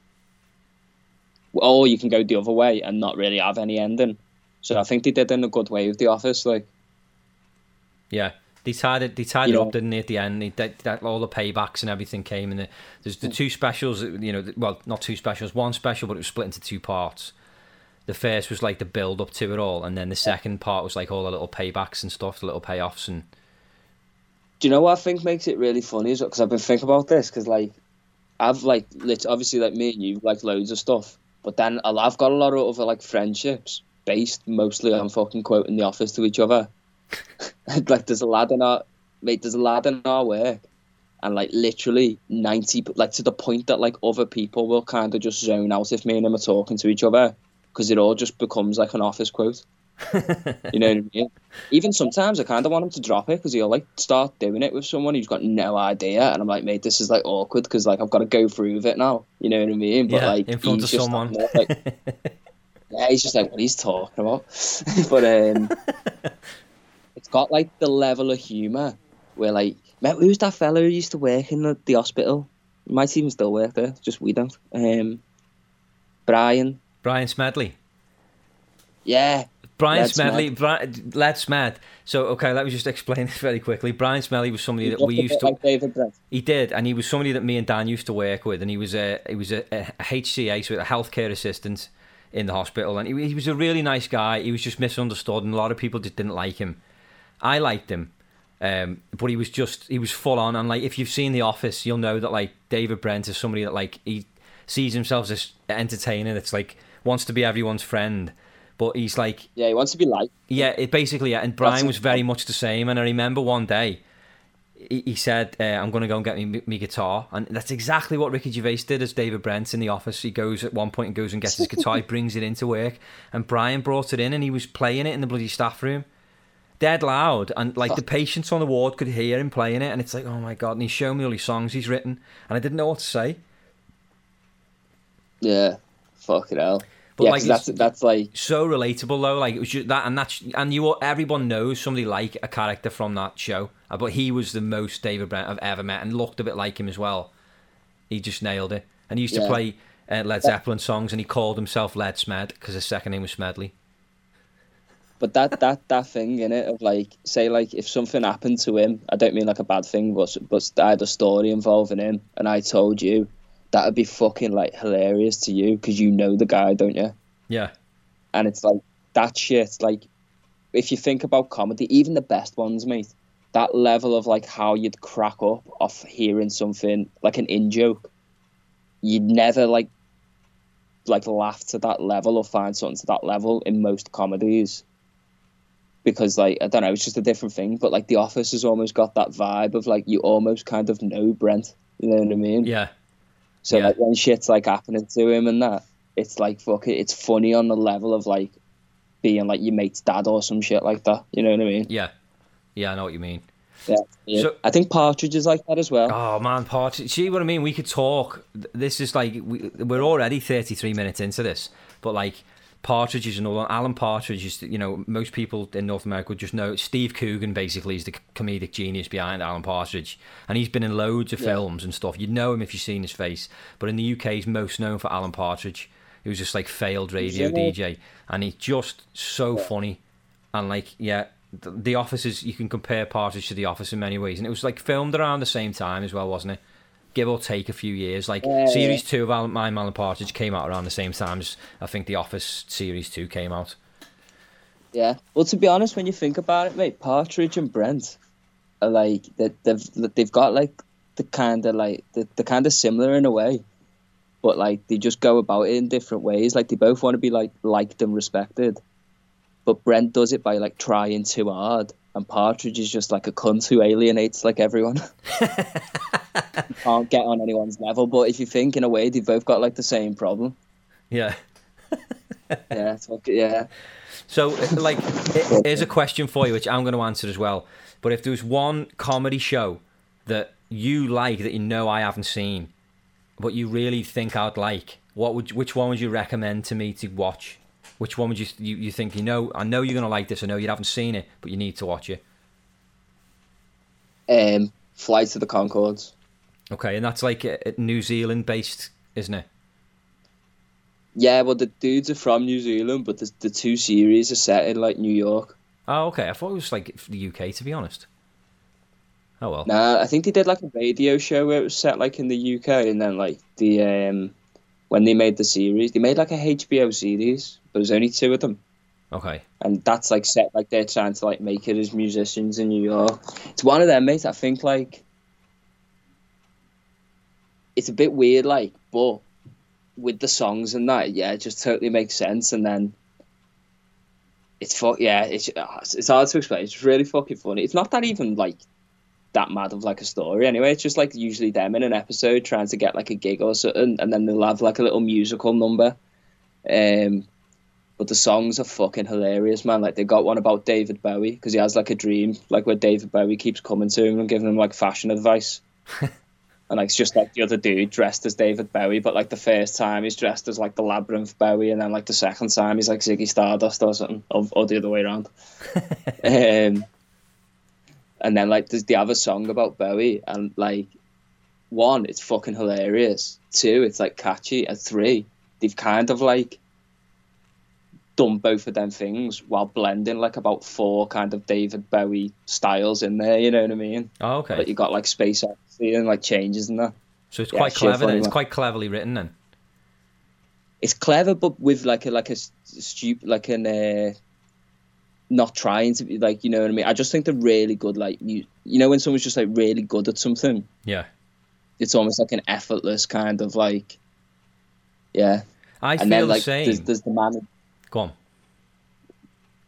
or you can go the other way and not really have any ending. So I think they did in a good way with The Office, like Yeah, they tied it. They tied You it know. up, didn't they? At the end, they, that, that all the paybacks and everything came, and the, there's the two specials. You know, well, not two specials, one special, but it was split into two parts. The first was like the build up to it all, and then the second part was like all the little paybacks and stuff, the little payoffs, and Do you know what I think makes it really funny? Is because I've been thinking about this because like I've like lit obviously like me and you like loads of stuff, but then I've got a lot of other like friendships based mostly on fucking quoting the office to each other. like there's a lad in our mate, there's a lad in our work, and like literally ninety like to the point that like other people will kind of just zone out if me and him are talking to each other because it all just becomes like an office quote. You know what I mean? Even sometimes I kind of want him to drop it because he'll like start doing it with someone who's got no idea, and I'm like, mate, this is like awkward because like I've got to go through with it now. You know what I mean? But Yeah, like in front of someone. there, like, yeah, he's just like, what he's talking about. but um, it's got like the level of humor where like, mate, who's that fella who used to work in the, the hospital? Might even still work there, just we don't. Um, Brian, Brian Smedley. yeah, Brian Smedley, Brian, Led Smed. So okay, let me just explain this very quickly. Brian Smedley was somebody he that we used to. like David Brent. He did, and he was somebody that me and Dan used to work with, and he was a he was a, a HCA, so a healthcare assistant in the hospital, and he, he was a really nice guy. He was just misunderstood, and a lot of people just didn't like him. I liked him, um, but he was just he was full on, and like if you've seen The Office, you'll know that like David Brent is somebody that like he sees himself as entertaining. It's like wants to be everyone's friend, but he's like Yeah, he wants to be liked. yeah, it basically, yeah. And Brian That's- was very much the same. And I remember one day, he, said, uh, "I'm going to go and get me, me guitar," and that's exactly what Ricky Gervais did as David Brent in the office. He goes at one point and goes and gets his guitar, he brings it into work, and Brian brought it in and he was playing it in the bloody staff room. Dead loud, and like the patients on the ward could hear him playing it, and it's like, oh my god! And he's showing me all these songs he's written, and I didn't know what to say. Yeah, fuck it hell. But yeah, like that's that's like so relatable though. Like it was just that, and that's and you everyone knows somebody like a character from that show. Uh, But he was the most David Brent I've ever met, and looked a bit like him as well. He just nailed it. And he used to play uh, Led Zeppelin songs, and he called himself Led Smed because his second name was Smedley. But that that that thing in it of like say like if something happened to him, I don't mean like a bad thing, but but I had a story involving him, and I told you, that would be fucking like hilarious to you because you know the guy, don't you? Yeah, And it's like that shit. Like if you think about comedy, even the best ones, mate, that level of like how you'd crack up off hearing something like an in joke, you'd never like like laugh to that level or find something to that level in most comedies because like I don't know, it's just a different thing. But like The Office has almost got that vibe of like you almost kind of know Brent. You know what I mean? Yeah, So Yeah. like when shit's like happening to him and that, it's like fuck it, it's funny on the level of like being like your mate's dad or some shit like that. You know what I mean? yeah, yeah. I know what you mean. Yeah. yeah. So- I think Partridge is like that as well. Oh man, part. See what I mean? We could talk. This is like we, we're already thirty-three minutes into this, but like Partridge is another. one. Alan Partridge is, you know, most people in North America would just know Steve Coogan. Basically, is the comedic genius behind Alan Partridge, and he's been in loads of Yeah. films and stuff. You'd know him if you've seen his face. But in the UK, he's most known for Alan Partridge. He was just like failed radio Yeah. DJ, and he's just so funny. And like, yeah, th- The Office is you can compare Partridge to The Office in many ways, and it was like filmed around the same time as well, wasn't it? Give or take a few years. Like Yeah, series two of I'm Alan Partridge came out around the same time as I think The Office series two came out. Yeah. Well, to be honest, when you think about it, mate, Partridge and Brent are like they, they've they've got like the kind of like the the kind of similar in a way, but like they just go about it in different ways. Like they both want to be like liked and respected, but Brent does it by like trying too hard, and Partridge is just like a cunt who alienates like everyone. Can't get on anyone's level, but if you think in a way, they've both got like the same problem. Yeah. Yeah, like, yeah. So, like, here's a question for you, which I'm going to answer as well. But if there was one comedy show that you like that you know I haven't seen, but you really think I'd like, what would which one would you recommend to me to watch? Which one would you you, you think you know? I know you're going to like this. I know you haven't seen it, but you need to watch it. Um, Flight to the Conchords. Okay, and that's like uh, New Zealand based, isn't it? Yeah, well, the dudes are from New Zealand, but the, the two series are set in like New York. Oh, okay. I thought it was like the UK, to be honest. Oh well. Nah, I think they did like a radio show where it was set like in the UK, and then like the um, when they made the series, they made like a HBO series, but there's only two of them, Okay. and that's like set like they're trying to like make it as musicians in New York. It's one of them, mate. I think like it's a bit weird, like, but with the songs and that, yeah, it just totally makes sense, and then. It's fu- yeah, it's it's hard to explain. It's really fucking funny. It's not that even like that mad of like a story anyway. It's just like usually them in an episode trying to get like a gig or something, and then they'll have like a little musical number. Um, but the songs are fucking hilarious, man. Like they got one about David Bowie because he has like a dream, like where David Bowie keeps coming to him and giving him like fashion advice. And like it's just like the other dude dressed as David Bowie, but like the first time he's dressed as like the Labyrinth Bowie, and then like the second time he's like Ziggy Stardust or something, or, or the other way around. um, and then like there's the other song about Bowie, and like one, it's fucking hilarious. Two, it's like catchy, and three, they've kind of like done both of them things while blending like about four kind of David Bowie styles in there. You know what I mean? Oh, okay. Like you got like Space Odyssey and like changes and that. so it's yeah, quite clever. It's quite cleverly written then. It's clever, but with like a like a stupid like an uh, not trying to be like you know what I mean. I just think they're really good. Like you you know when someone's just like really good at something, Yeah. it's almost like an effortless kind of like yeah. I and feel then the like same. there's, there's the man. Go on.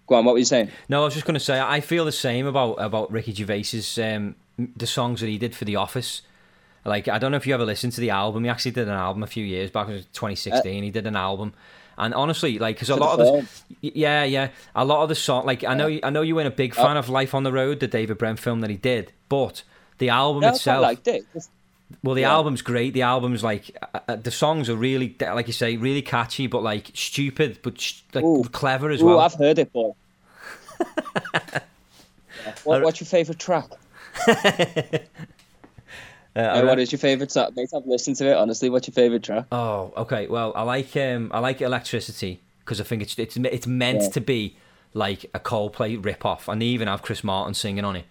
Go on, what were you saying? No, I was just going to say I feel the same about about Ricky Gervais's um, the songs that he did for The Office. Like I don't know if you ever listened to the album. He actually did an album a few years back, it was 2016. he did an album, and honestly, like because a lot of the yeah yeah a lot of the song like I know I know you weren't a big fan of Life on the Road, the David Brent film that he did, but the album No, I itself. liked it. Well, the Yeah. album's great. The album's like uh, uh, the songs are really, like you say, really catchy, but like stupid, but sh- like Ooh. clever as Ooh, well. I've heard it, but. Yeah. What, what's your favourite track? Uh, I what is your favourite track? Mate, I've listened to it. Honestly, what's your favourite track? oh, okay. Well, I like um, I like electricity because I think it's it's it's meant Yeah. to be like a Coldplay rip off, and they even have Chris Martin singing on it.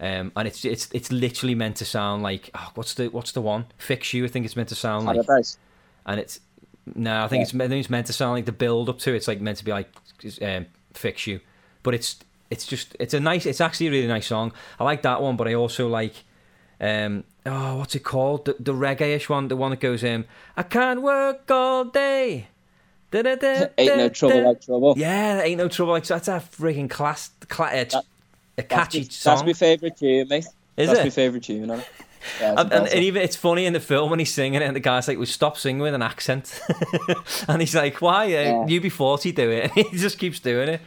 Um, and it's it's it's literally meant to sound like oh, what's the what's the one? Fix you. I think it's meant to sound like, Paradise. and it's no, I think Yeah. it's I think it's meant to sound like the build up to it. it's like meant to be like um, fix you, but it's it's just it's a nice it's actually a really nice song. I like that one, but I also like um oh what's it called the the reggae-ish one, the one that goes in. I can't work all day Ain't no trouble like trouble. Yeah, ain't no trouble like that's a freaking class, cla- uh, That- a catchy that's, song. That's my favourite tune, mate. Is that's it? my favourite tune it. Yeah, And, and, and even it's funny in the film when he's singing it, and the guy's like, "We stop singing with an accent," and he's like, "Why? Uh, Yeah. You be forty, do it." And he just keeps doing it.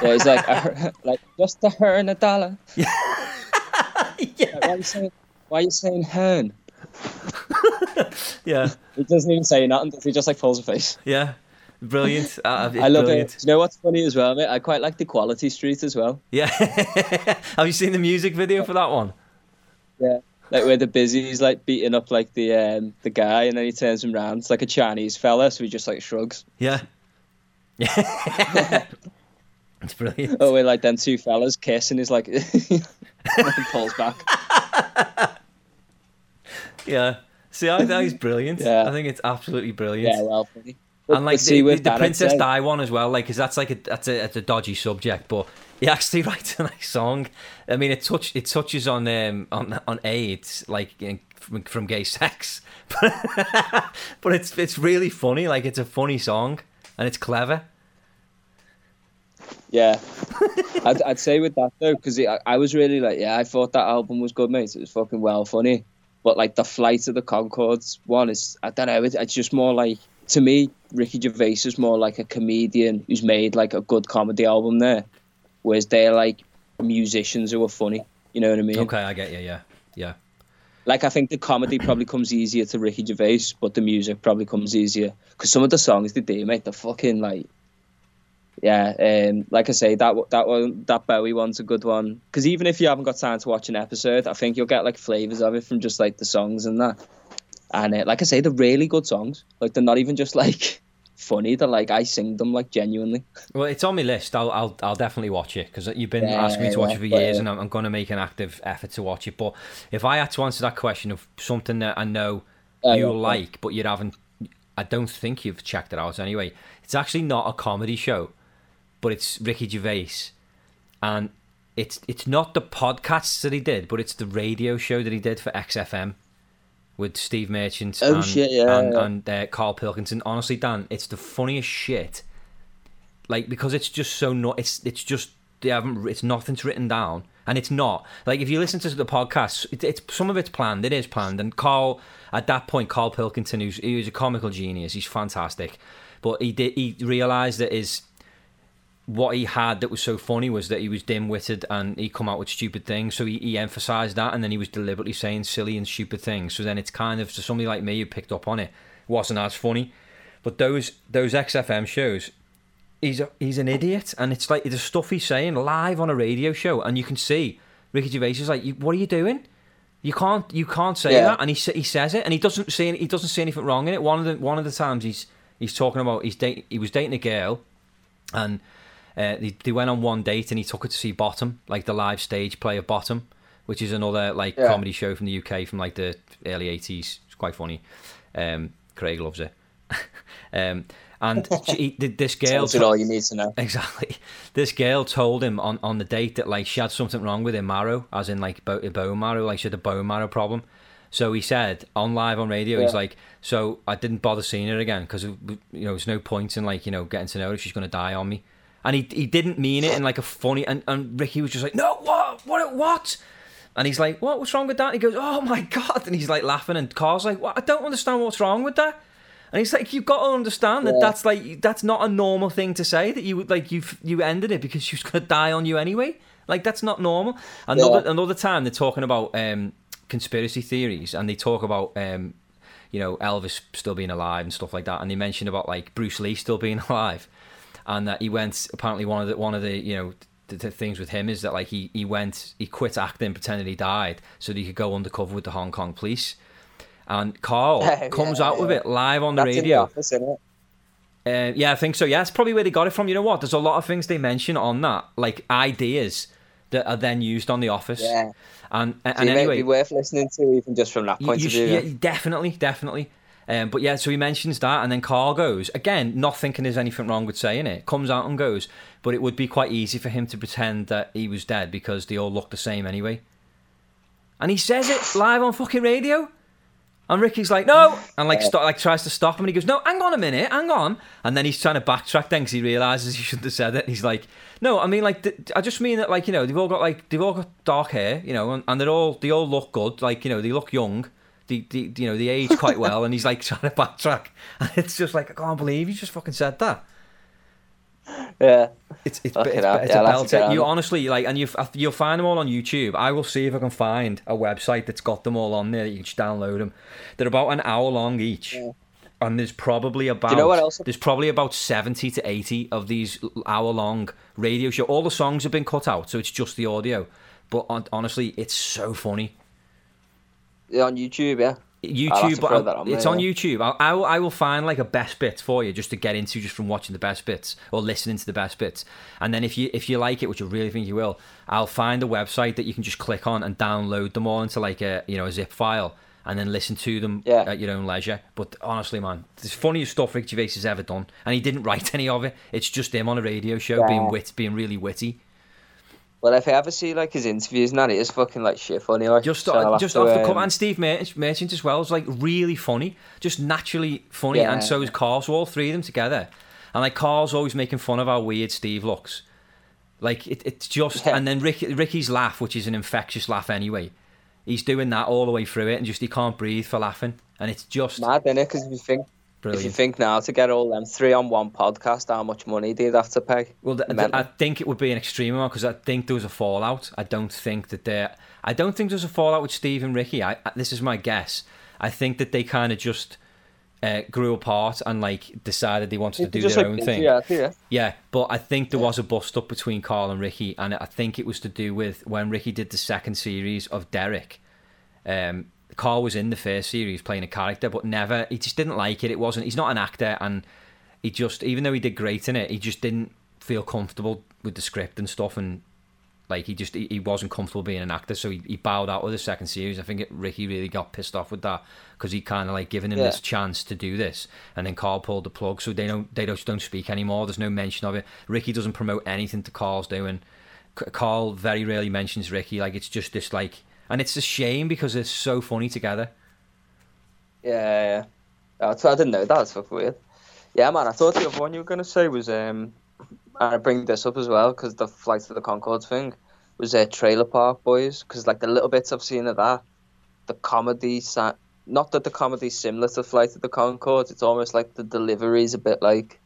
yeah, he's like, "Uh, like just a her and a dollar. yeah, Like, why are you saying? Why are you saying hern? yeah, He doesn't even say nothing. He? Just like pulls a face. yeah. Brilliant. Uh, I love brilliant. it. Do you know what's funny as well, mate? I quite like the Equality Street as well. Yeah. Have you seen the music video for that one? Yeah. Like where the busy's like beating up like the um, the guy, and then he turns him round. It's like a Chinese fella, so he just like shrugs. Yeah. Yeah. it's brilliant. Oh, where like then two fellas kiss, and he's like, like pulls back. Yeah. See, I think he's brilliant. Yeah. I think it's absolutely brilliant. Yeah, well, funny. But- and like but see, the, with the, Princess Di one as well, like, cause that's like a that's a that's a dodgy subject, but he actually writes a nice song. I mean, it touch it touches on um on on AIDS, like in, from, from gay sex, but it's it's really funny. Like, it's a funny song and it's clever. Yeah, I'd, I'd say with that though, because I, I was really like, yeah, I thought that album was good, mate. It was fucking well funny, but like the Flight of the Conchords one is, I don't know, it, it's just more like to me, Ricky Gervais is more like a comedian who's made like a good comedy album there, whereas they're like musicians who are funny. You know what I mean? Okay, I get you. Yeah, yeah. Like I think the comedy probably comes easier to Ricky Gervais, but the music probably comes easier because some of the songs they do, mate, they're fucking like, yeah. Um, like I say, that that one, that Bowie one's a good one. Because even if you haven't got time to watch an episode, I think you'll get like flavors of it from just like the songs and that. And uh, like I say, they're really good songs. Like they're not even just like funny. They're like I sing them like genuinely. Well, it's on my list. I'll I'll, I'll definitely watch it because you've been Yeah, asking me to watch yeah, it for years, uh, and I'm, I'm going to make an active effort to watch it. But if I had to answer that question of something that I know Uh, you yeah. like, but you haven't, I don't think you've checked it out anyway. It's actually not a comedy show, but it's Ricky Gervais, and it's it's not the podcasts that he did, but it's the radio show that he did for XFM with Steve Merchant Oh, and, shit, yeah, and, yeah. and uh, Carl Pilkington. Honestly, Dan, it's the funniest shit. Like because it's just so not. It's it's just they haven't. It's nothing's written down, and it's not like if you listen to the podcast, it, it's some of it's planned. It is planned, and Carl at that point, Carl Pilkington, who's he was a comical genius. He's fantastic, but he did he realised that his what he had that was so funny was that he was dim-witted and he come out with stupid things. So he, he emphasized that and then he was deliberately saying silly and stupid things. So then it's kind of to somebody like me who picked up on it wasn't as funny. But those those xfm shows he's a, he's an idiot. And it's like the stuff he's saying live on a radio show and you can see ricky gervais is like what are you doing? You can't you can't say Yeah. that. And he he says it and he doesn't say he doesn't say anything wrong in it. One of the one of the times he's he's talking about he's date, he was dating a girl and uh, they, they went on one date and he took her to see Bottom, like the live stage play of Bottom, which is another like Yeah. comedy show from the UK from like the early eighties. It's quite funny. Um, Craig loves it. um, and she, he- this girl, you all you need to know. exactly, this girl told him on, on the date that like she had something wrong with her marrow, as in like bo- bone marrow, like she had a bone marrow problem. So he said on live on radio, he's like, so I didn't bother seeing her again because you know there's no point in like you know getting to know her. She's gonna die on me. And he he didn't mean it in like a funny. And, and Ricky was just like, no, what, what, what? And he's like, what? What's wrong with that? And he goes, oh my god! And he's like laughing, and Carl's like, what? I don't understand what's wrong with that. And he's like, you've got to understand that Yeah. that's like that's not a normal thing to say. That you would like you you ended it because she was gonna die on you anyway. Like that's not normal. Another Yeah. another time they're talking about um, conspiracy theories, and they talk about um, you know Elvis still being alive and stuff like that, and they mention about like Bruce Lee still being alive, and that he went apparently one of the one of the you know the, the things with him is that like he he went he quit acting pretending he died so that he could go undercover with the Hong Kong police. And Carl Yeah, comes yeah, out with it live on the That's the radio. office, isn't it? Uh, yeah, I think so. Yeah, that's probably where they got it from. You know what? There's a lot of things they mention on that, like ideas that are then used on The Office. Yeah. And and, So and it may anyway, be worth listening to even just from that point you of sh- view. yeah, definitely, definitely. Um, but yeah, so he mentions that, and then Carl goes again, not thinking there's anything wrong with saying it. Comes out and goes, but it would be quite easy for him to pretend that he was dead because they all look the same anyway. And he says it live on fucking radio. And Ricky's like, no, and like stop, like tries to stop him, and he goes, no, hang on a minute, hang on, and then he's trying to backtrack then because he realizes he shouldn't have said it. And he's like, no, I mean like, th- I just mean that like you know they've all got like they've all got dark hair, you know, and, and they're all they all look good, like you know they look young, they, they you know the age quite well, and he's like trying to backtrack, and it's just like I can't believe you just fucking said that. Yeah. It's it's, Fucking it's, hell. it's Yeah, a I'll have to get belter. You honestly like, and you you'll find them all on YouTube. I will see if I can find a website that's got them all on there. You can just download them. They're about an hour long each, and there's probably about you know what else- there's probably about seventy to eighty of these hour long radio show. All the songs have been cut out, so it's just the audio. But honestly, it's so funny. On YouTube, yeah. YouTube, to but throw I- that on it's there, on yeah. YouTube. I, I, will, I will find like a best bits for you just to get into just from watching the best bits or listening to the best bits. And then if you if you like it, which I really think you will, I'll find a website that you can just click on and download them all into like a you know a zip file and then listen to them Yeah. at your own leisure. But honestly, man, it's the funniest stuff Rick Gervais has ever done, and he didn't write any of it. It's just him on a radio show Yeah. being wit, being really witty. Well, if I ever see like his interviews and that, it is fucking like shit funny. Like, Just, so I'll just off the um, and Steve Merchant, Merchant as well is like really funny, just naturally funny, Yeah. and so is Carl. So all three of them together, and like Carl's always making fun of how weird Steve looks. Like it, it's just, Yeah. and then Rick, Ricky's laugh, which is an infectious laugh anyway. He's doing that all the way through it, and just he can't breathe for laughing, and it's just mad, innit? Because if you think, if you think now to get all them three on one podcast, how much money do you have to pay? Well, th- th- I think it would be an extreme amount because I think there was a fallout. I don't think that there. I don't think there's a fallout with Steve and Ricky. I, I this is my guess. I think that they kind of just uh, grew apart and like decided they wanted to do their like own thing. Yeah, yeah. Yeah, but I think there was a bust up between Carl and Ricky, and I think it was to do with when Ricky did the second series of Derek. Um, Carl was in the first series playing a character, but never. He just didn't like it. It wasn't. He's not an actor, and he just, even though he did great in it, he just didn't feel comfortable with the script and stuff, and like he just he, he wasn't comfortable being an actor, so he, he bowed out of the second series. I think it, Ricky really got pissed off with that because he kind of like given him Yeah. this chance to do this, and then Carl pulled the plug, so they don't they just don't speak anymore. There's no mention of it. Ricky doesn't promote anything to Carl's doing. Carl very rarely mentions Ricky. Like it's just this like, and it's a shame because they're so funny together. Yeah, yeah. I didn't know that. That's fucking weird. Yeah, man. I thought the other one you were gonna say was um, and I bring this up as well because the flight to the Conchords thing was uh, Trailer Park Boys because like the little bits I've seen of that, the comedy, sa- not that the comedy's similar to Flight to the Conchords. It's almost like the delivery's a bit like,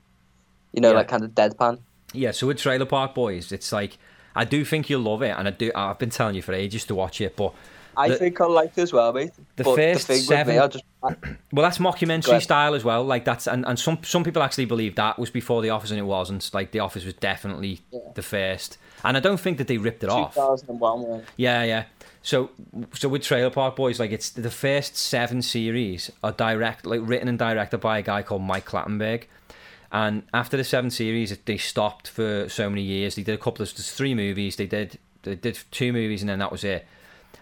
you know, Yeah. like kind of deadpan. Yeah, so with Trailer Park Boys, it's like I do think you'll love it, and I do. I've been telling you for ages to watch it, but I The- think I'll like it as well, mate. the but first the thing seven- me, I just I, Well, that's mockumentary style as well. Like that's and, and some some people actually believe that was before The Office and it wasn't. Like The Office was definitely Yeah. the first, and I don't think that they ripped it off. 2001. Yeah, yeah. So so with Trailer Park Boys, like it's the first seven series are direct, like written and directed by a guy called Mike Clattenburg. And after the seven series, they stopped for so many years. They did a couple of there's three movies. They did they did two movies and then that was it.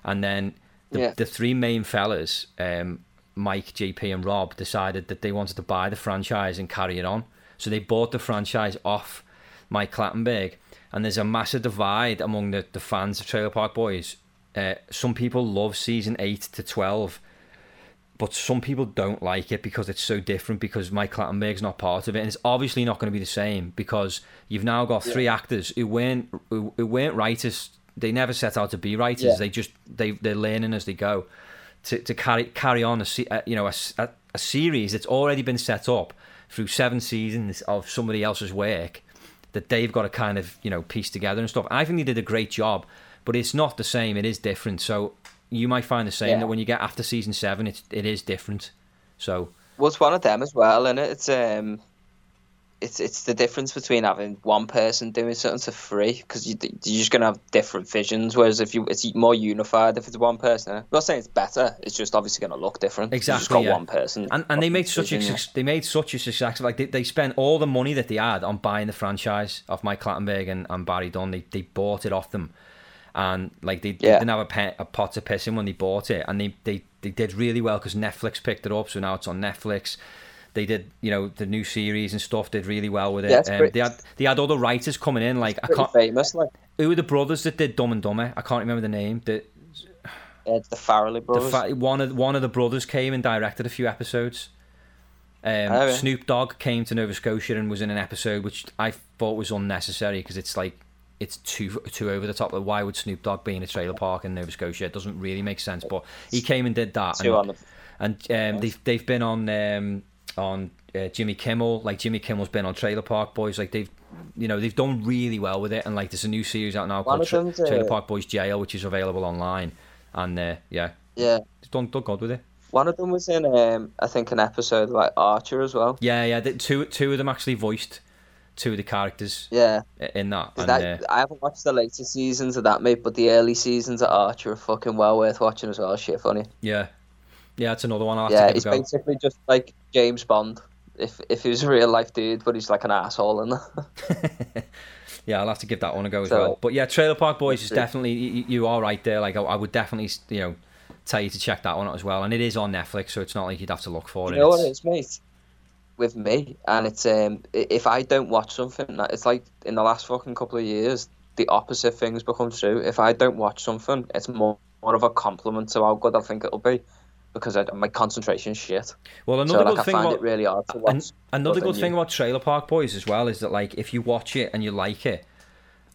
And then the, Yeah. the three main fellas, um, Mike, JP, and Robb, decided that they wanted to buy the franchise and carry it on. So they bought the franchise off Mike Clattenburg. And there's a massive divide among the, the fans of Trailer Park Boys. Uh, some people love season 8 to 12, but some people don't like it because it's so different because Mike Clattenburg's not part of it. And it's obviously not going to be the same because you've now got three actors who weren't, who, who weren't writers. They never set out to be writers. Yeah. They just, they, they're learning as they go to, to carry carry on a, uh, you know a, a- a series that's already been set up through seven seasons of somebody else's work that they've got to kind of you know piece together and stuff. I think they did a great job, but it's not the same. It is different. So you might find the same Yeah. that when you get after season seven, it's it is different. So Well, it's one of them as well, and it? it's um, it's it's the difference between having one person doing something to three because you you're just gonna have different visions. Whereas if you it's more unified if it's one person. I'm not saying it's better. It's just obviously gonna look different. Exactly, got yeah. one person, and and they made such a yeah. they made such a success. Like they, they spent all the money that they had on buying the franchise of Mike Clattenburg and, and Barrie Dunn. They they bought it off them, and like they, they didn't have a, a pot to piss in when they bought it, and they they, they did really well because Netflix picked it up, so now it's on Netflix. They did, you know, the new series and stuff did really well with it. Yeah, um, pretty- they had they had other writers coming in. Like I can't, famous, like who were the brothers that did Dumb and Dumber? I can't remember the name. That Uh, the Farrelly The brothers. fa- one of one of the brothers came and directed a few episodes. Um, Oh, yeah. Snoop Dogg came to Nova Scotia and was in an episode which I thought was unnecessary because it's like it's too too over the top. Like, why would Snoop Dogg be in a trailer park in Nova Scotia? It doesn't really make sense. But he came and did that. Two and, the and um, they've they've been on um, on uh, Jimmy Kimmel. Like Jimmy Kimmel's been on Trailer Park Boys. Like they've you know they've done really well with it. And like there's a new series out now One called Tra- uh, Trailer Park Boys Jail, which is available online. And uh, yeah, yeah. they've done done good with it. One of them was in, um, I think, an episode like Archer as well. Yeah, yeah. The, two two of them actually voiced two of the characters Yeah, in that. And, that, uh, I haven't watched the later seasons of that, mate, but the early seasons of Archer are fucking well worth watching as well. Shit funny. yeah, yeah. It's another one. I'll yeah, he's give a go. basically just like James Bond. If if he was a real life dude, but he's like an asshole that. Yeah, I'll have to give that one a go as So- well. But yeah, Trailer Park Boys is definitely you, you are right there. Like I, I would definitely you know tell you to check that one out as well. And it is on Netflix, so it's not like you'd have to look for You it. know what It's- it is, mate? With me, and it's um, if I don't watch something, it's like in the last fucking couple of years, the opposite things become true. If I don't watch something, it's more more of a compliment to how good I think it'll be, because I, my concentration shit. Well, So another like good I thing find about it really hard to watch. An- another good thing you. about Trailer Park Boys as well is that like if you watch it and you like it,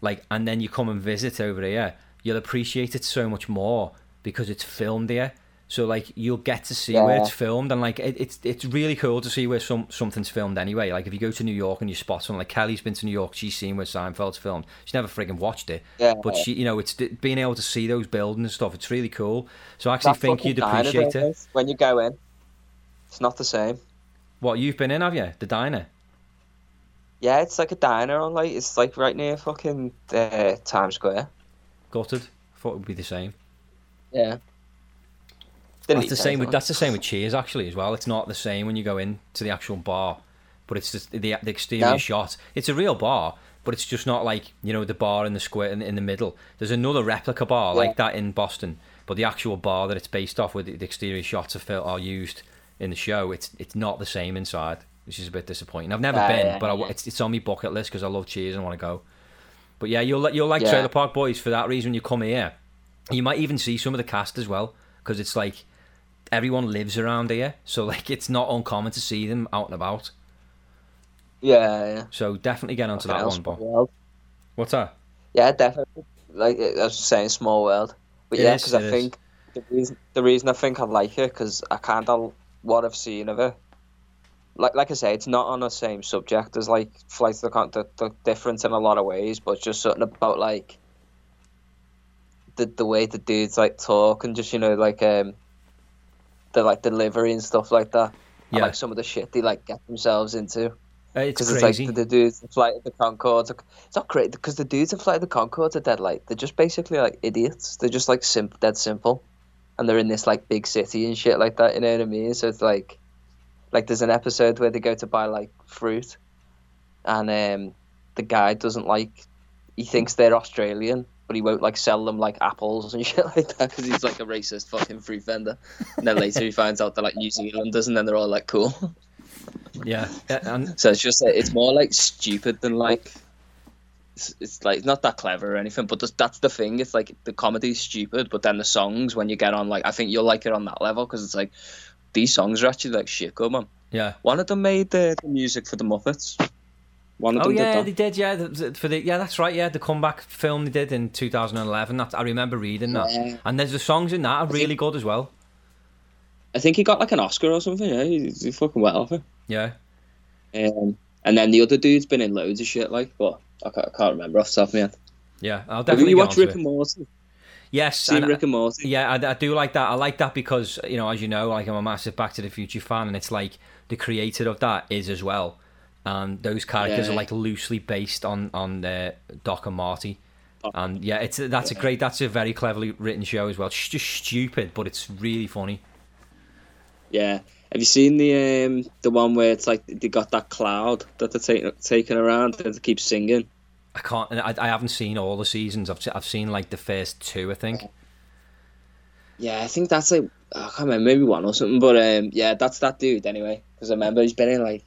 like and then you come and visit over here, you'll appreciate it so much more because it's filmed here. So like you'll get to see where it's filmed and like it, it's it's really cool to see where some something's filmed anyway. Like if you go to New York and you spot something like Kelly's been to New York, she's seen where Seinfeld's filmed. She's never frigging watched it, Yeah. but she you know it's being able to see those buildings and stuff. It's really cool. So I actually think you'd appreciate it. when you go in. It's not the same. What you've been in, have you? The diner. Yeah, it's like a diner on like it's like right near fucking uh, Times Square. Gutted. Thought it would be the same. Yeah. That's the same with that's the same with Cheers actually as well. It's not the same when you go in to the actual bar, but it's just the the exterior No. shot. It's a real bar, but it's just not like you know the bar in the square in, in the middle. There's another replica bar Yeah. like that in Boston, but the actual bar that it's based off with the, the exterior shots are are used in the show. It's it's not the same inside, which is a bit disappointing. I've never Yeah, been, yeah, but I, yeah. it's it's on my bucket list because I love Cheers and want to go. But yeah, you'll you'll like. Trailer Park Boys for that reason. You come here, you might even see some of the cast as well because it's like everyone lives around here, so like it's not uncommon to see them out and about. Yeah, yeah. So definitely get onto that one. world. what's that? Yeah, definitely. Like I was just saying, small world. But It yeah, because I is. think the reason the reason I think I like it because I kind of what I've seen of it. Like like I say, it's not on the same subject as like flights to the Con. They're, they're different in a lot of ways, but just something about like the the way the dudes like talk and just you know like um the like delivery and stuff like that. Yeah. I like some of the shit they like get themselves into. Uh, it's Because it's crazy. like the, dudes in Flight of the Conchords. It's not great because the dudes in Flight of the Conchords are dead like they're just basically like idiots. They're just like simp, dead simple, and they're in this like big city and shit like that. You know what I mean? So it's like, like there's an episode where they go to buy like fruit, and um, the guy doesn't like. He thinks they're Australian, but he won't like sell them like apples and shit like that because he's like a racist fucking fruit vendor. And then later he finds out they're like New Zealanders, and then they're all like cool. yeah, and So it's just like, it's more like stupid than like it's, it's like not that clever or anything, but that's- that's the thing. It's like the comedy's stupid, but then the songs when you get on like I think you'll like it on that level because it's like these songs are actually like shit good man. yeah. One of them made the, the music for the Muppets. One of Oh them yeah, did they did. Yeah, for the yeah, that's right. Yeah, the comeback film they did in 2011. That I remember reading that. Yeah. And there's the songs in that are think- really good as well. I think he got like an Oscar or something. Yeah, he's, he's fucking well off it. Yeah. Um, and then the other dude's been in loads of shit like, but I can't, I can't remember off the top of my head. Yeah, I'll Have definitely you get watched Rick it. and Morty? Yes, Seen and- Rick and Morty? Yeah, I, I do like that. I like that because you know, as you know, like I'm a massive Back to the Future fan, and it's like the creator of that is as well, and those characters Yeah. are like loosely based on on uh, Doc and Marty, and yeah, it's that's a great, that's a very cleverly written show as well. It's just stupid, but it's really funny. Yeah. Have you seen the um the one where it's like they got that cloud that they're taking taking around and they keep singing? I can't, I, I haven't seen all the seasons. I've I've seen like the first two, I think. Yeah, I think that's like I can't remember, maybe one or something. But um, yeah, that's that dude anyway. Because I remember he's been in like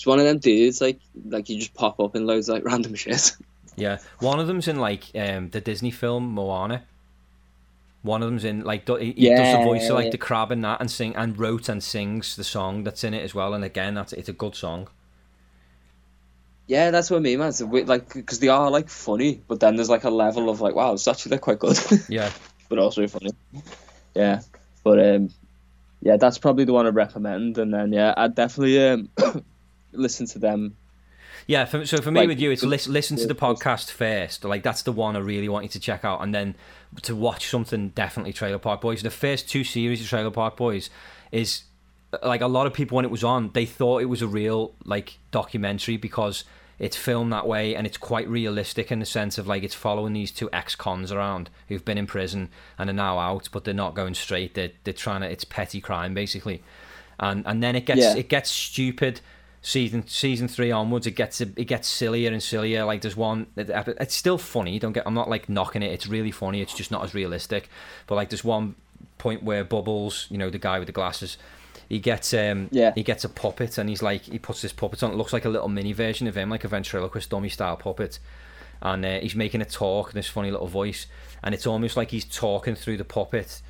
it's one of them dudes like like you just pop up in loads of, like random shit. Yeah, one of them's in like um the Disney film Moana. One of them's in like do- he, he does the Yeah, voice of like yeah. the crab and that, and sing and wrote and sings the song that's in it as well. And again, that's it's a good song. Yeah, that's what I mean, man. So we, like, because they are like funny, but then there's like a level of like, wow, it's actually they're quite good, Yeah, but also funny. Yeah, but um, yeah, that's probably the one I recommend. And then yeah, I'd definitely um listen to them. yeah. For, so for me Like, with you, it's the- lis- listen to the the- podcast first. Like that's the one I really want you to check out, and then to watch something definitely Trailer Park Boys. The first two series of Trailer Park Boys is like a lot of people when it was on, they thought it was a real like documentary because it's filmed that way and it's quite realistic in the sense of like it's following these two ex-cons around who've been in prison and are now out, but they're not going straight. They're they're trying to. It's petty crime basically, and and then it gets Yeah. it gets stupid. Season season three onwards, it gets it gets sillier and sillier. Like there's one, it's still funny. Don't get, I'm not like knocking it. It's really funny. It's just not as realistic. But like there's one point where Bubbles, you know, the guy with the glasses, he gets um Yeah. he gets a puppet and he's like he puts this puppet on. It looks like a little mini version of him, like a ventriloquist dummy style puppet. And uh, he's making a talk in this funny little voice, and it's almost like he's talking through the puppet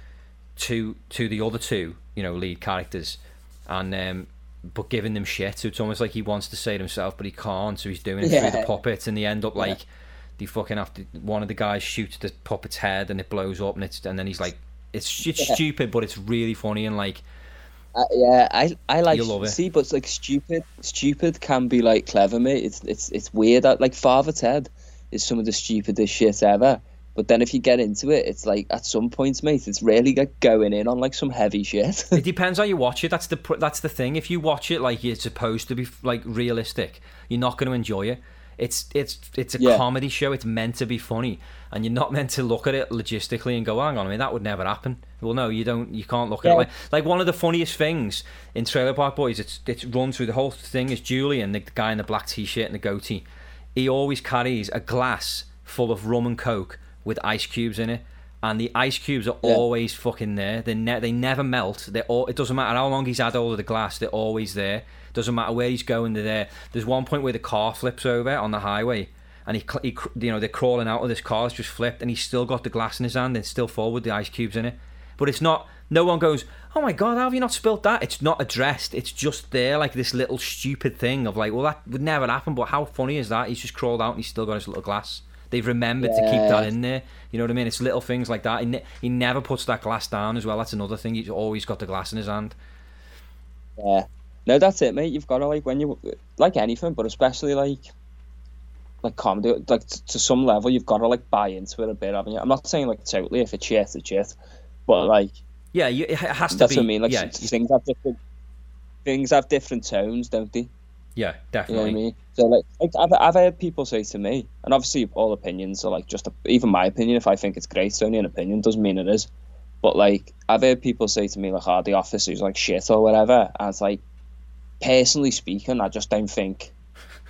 to to the other two, you know, lead characters, and um, but giving them shit. So it's almost like he wants to say it himself, but he can't. So he's doing it through the puppet, and they end up like they fucking have to. One of the guys shoots the puppet's head, and it blows up, and it's and then he's like, it's it's Yeah. stupid, but it's really funny and like Uh, yeah, I I like love it. see, but it's like stupid. Stupid can be like clever, mate. It's it's it's weird. That like Father Ted is some of the stupidest shit ever. But then if you get into it, it's like at some points, mate, it's really like going in on like some heavy shit. it depends how you watch it. That's the that's the thing. If you watch it like it's supposed to be like realistic, you're not going to enjoy it. It's it's it's a Yeah. comedy show. It's meant to be funny, and you're not meant to look at it logistically and go, "Hang on, I mean that would never happen." Well, no, you don't. You can't look at it like like one of the funniest things in Trailer Park Boys. It's it's run through the whole thing is Julian, the guy in the black t-shirt and the goatee. He always carries a glass full of rum and coke with ice cubes in it. And the ice cubes are Yeah. always fucking there. They ne- they never melt. They all. It doesn't matter how long he's had hold of the glass. They're always there. Doesn't matter where he's going. They're there. There's one point where the car flips over on the highway, and he, he you know, they're crawling out of this car. It's just flipped, and he's still got the glass in his hand and still full with the ice cubes in it. But it's not. No one goes. Oh my god, how have you not spilt that? It's not addressed. It's just there, like this little stupid thing of like, well, that would never happen. But how funny is that? He's just crawled out and he's still got his little glass. They've remembered to keep that in there. You know what I mean? It's little things like that. He, ne- he never puts that glass down as well. That's another thing. He's always got the glass in his hand. Yeah. No, that's it, mate. You've got to like when you like anything, but especially like like comedy, like t- to some level, you've got to like buy into it a bit, haven't you? I'm not saying like totally if it's shit, it's shit, but like Yeah, you, it has to that's be. what I mean. Like yeah, things have different things have different tones, don't they? Yeah, You know definitely. what I mean? So like, I've, I've heard people say to me, and obviously all opinions are like just a, even my opinion. If I think it's great, it's only an opinion. Doesn't mean it is. But like I've heard people say to me like, "Oh, the office is like shit or whatever," and it's like, personally speaking, I just don't think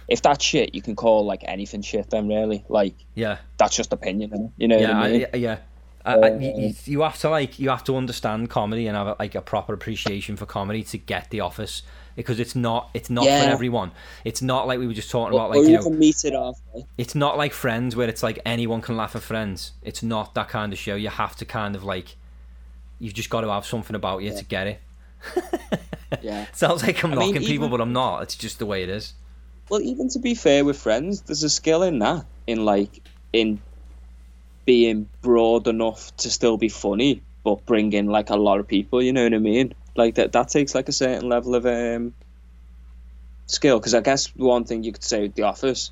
if that's shit, you can call like anything shit. Then really, like Yeah, that's just opinion. You know yeah, what I mean? I, yeah. I, you- you have to like you have to understand comedy and have like a proper appreciation for comedy to get The Office because it's not it's not Yeah. for everyone. It's not like we were just talking or, about or like you even know meet it off. it's not like Friends where it's like anyone can laugh at Friends. It's not that kind of show. You have to kind of like you've just got to have something about you Yeah. to get it. Yeah. Sounds like I'm I mean, knocking people, even- but I'm not. It's just the way it is. Well, even to be fair with friends, there's a skill in that, in like in being broad enough to still be funny, but bring in like a lot of people. You know what I mean? Like that. That takes like a certain level of um skill. Because I guess one thing you could say with The Office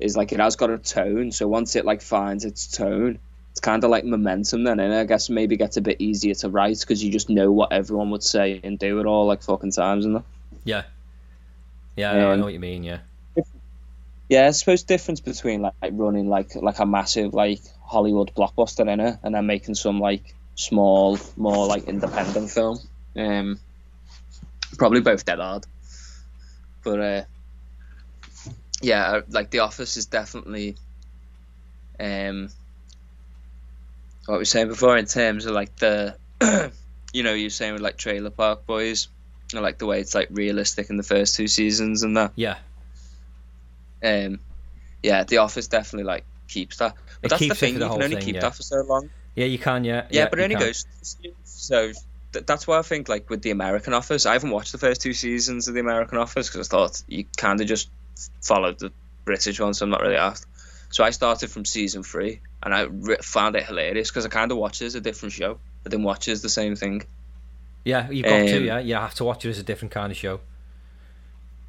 is like it has got a tone. So once it like finds its tone, it's kind of like momentum. Then, and I guess maybe gets a bit easier to write because you just know what everyone would say and do it all like fucking times and that. Yeah. Yeah, no, I Um, know what you mean. Yeah. Yeah, I suppose difference between like, like running like like a massive like Hollywood blockbuster in it and then making some like small, more like independent film. Um, probably both dead hard. But uh, yeah, uh, like The Office is definitely um what we were saying before in terms of like the you know you're saying with like Trailer Park Boys. I like the way it's like realistic in the first two seasons and that Yeah. um, yeah, The Office definitely like keeps that. But It that's the thing, the you can only thing, keep yeah. that for so long. Yeah, you can. Yeah. Yeah, but it only can. goes. So th- that's why I think like with the American Office, I haven't watched the first two seasons of the American Office because I thought you kind of just followed the British one, so I'm not really asked. So I started from season three, and I re- found it hilarious because I kind of watched it as a different show. I didn't watch it as the same thing. Yeah, you've got to. Um, Yeah, you have to watch it as a different kind of show.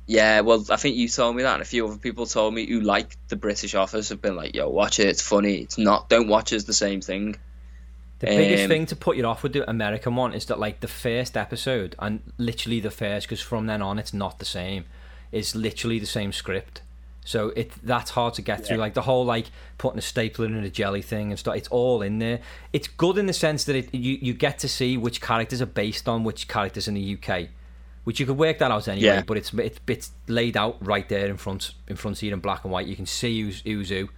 Yeah, well, I think you told me that, and a few other people told me who like the British Office have been like, "Yo, watch it. It's funny. It's not. Don't watch it as the same thing." The biggest Um, thing to put you off with the American one is that like the first episode and literally the first, because from then on it's not the same. It's literally the same script, so it that's hard to get through. Yeah. Like the whole like putting a stapler in a jelly thing and stuff. It's all in there. It's good in the sense that it you you get to see which characters are based on which characters in the UK, which you could work that out anyway. Yeah. But it's it's it's laid out right there in front in front of you in black and white. You can see who's who's who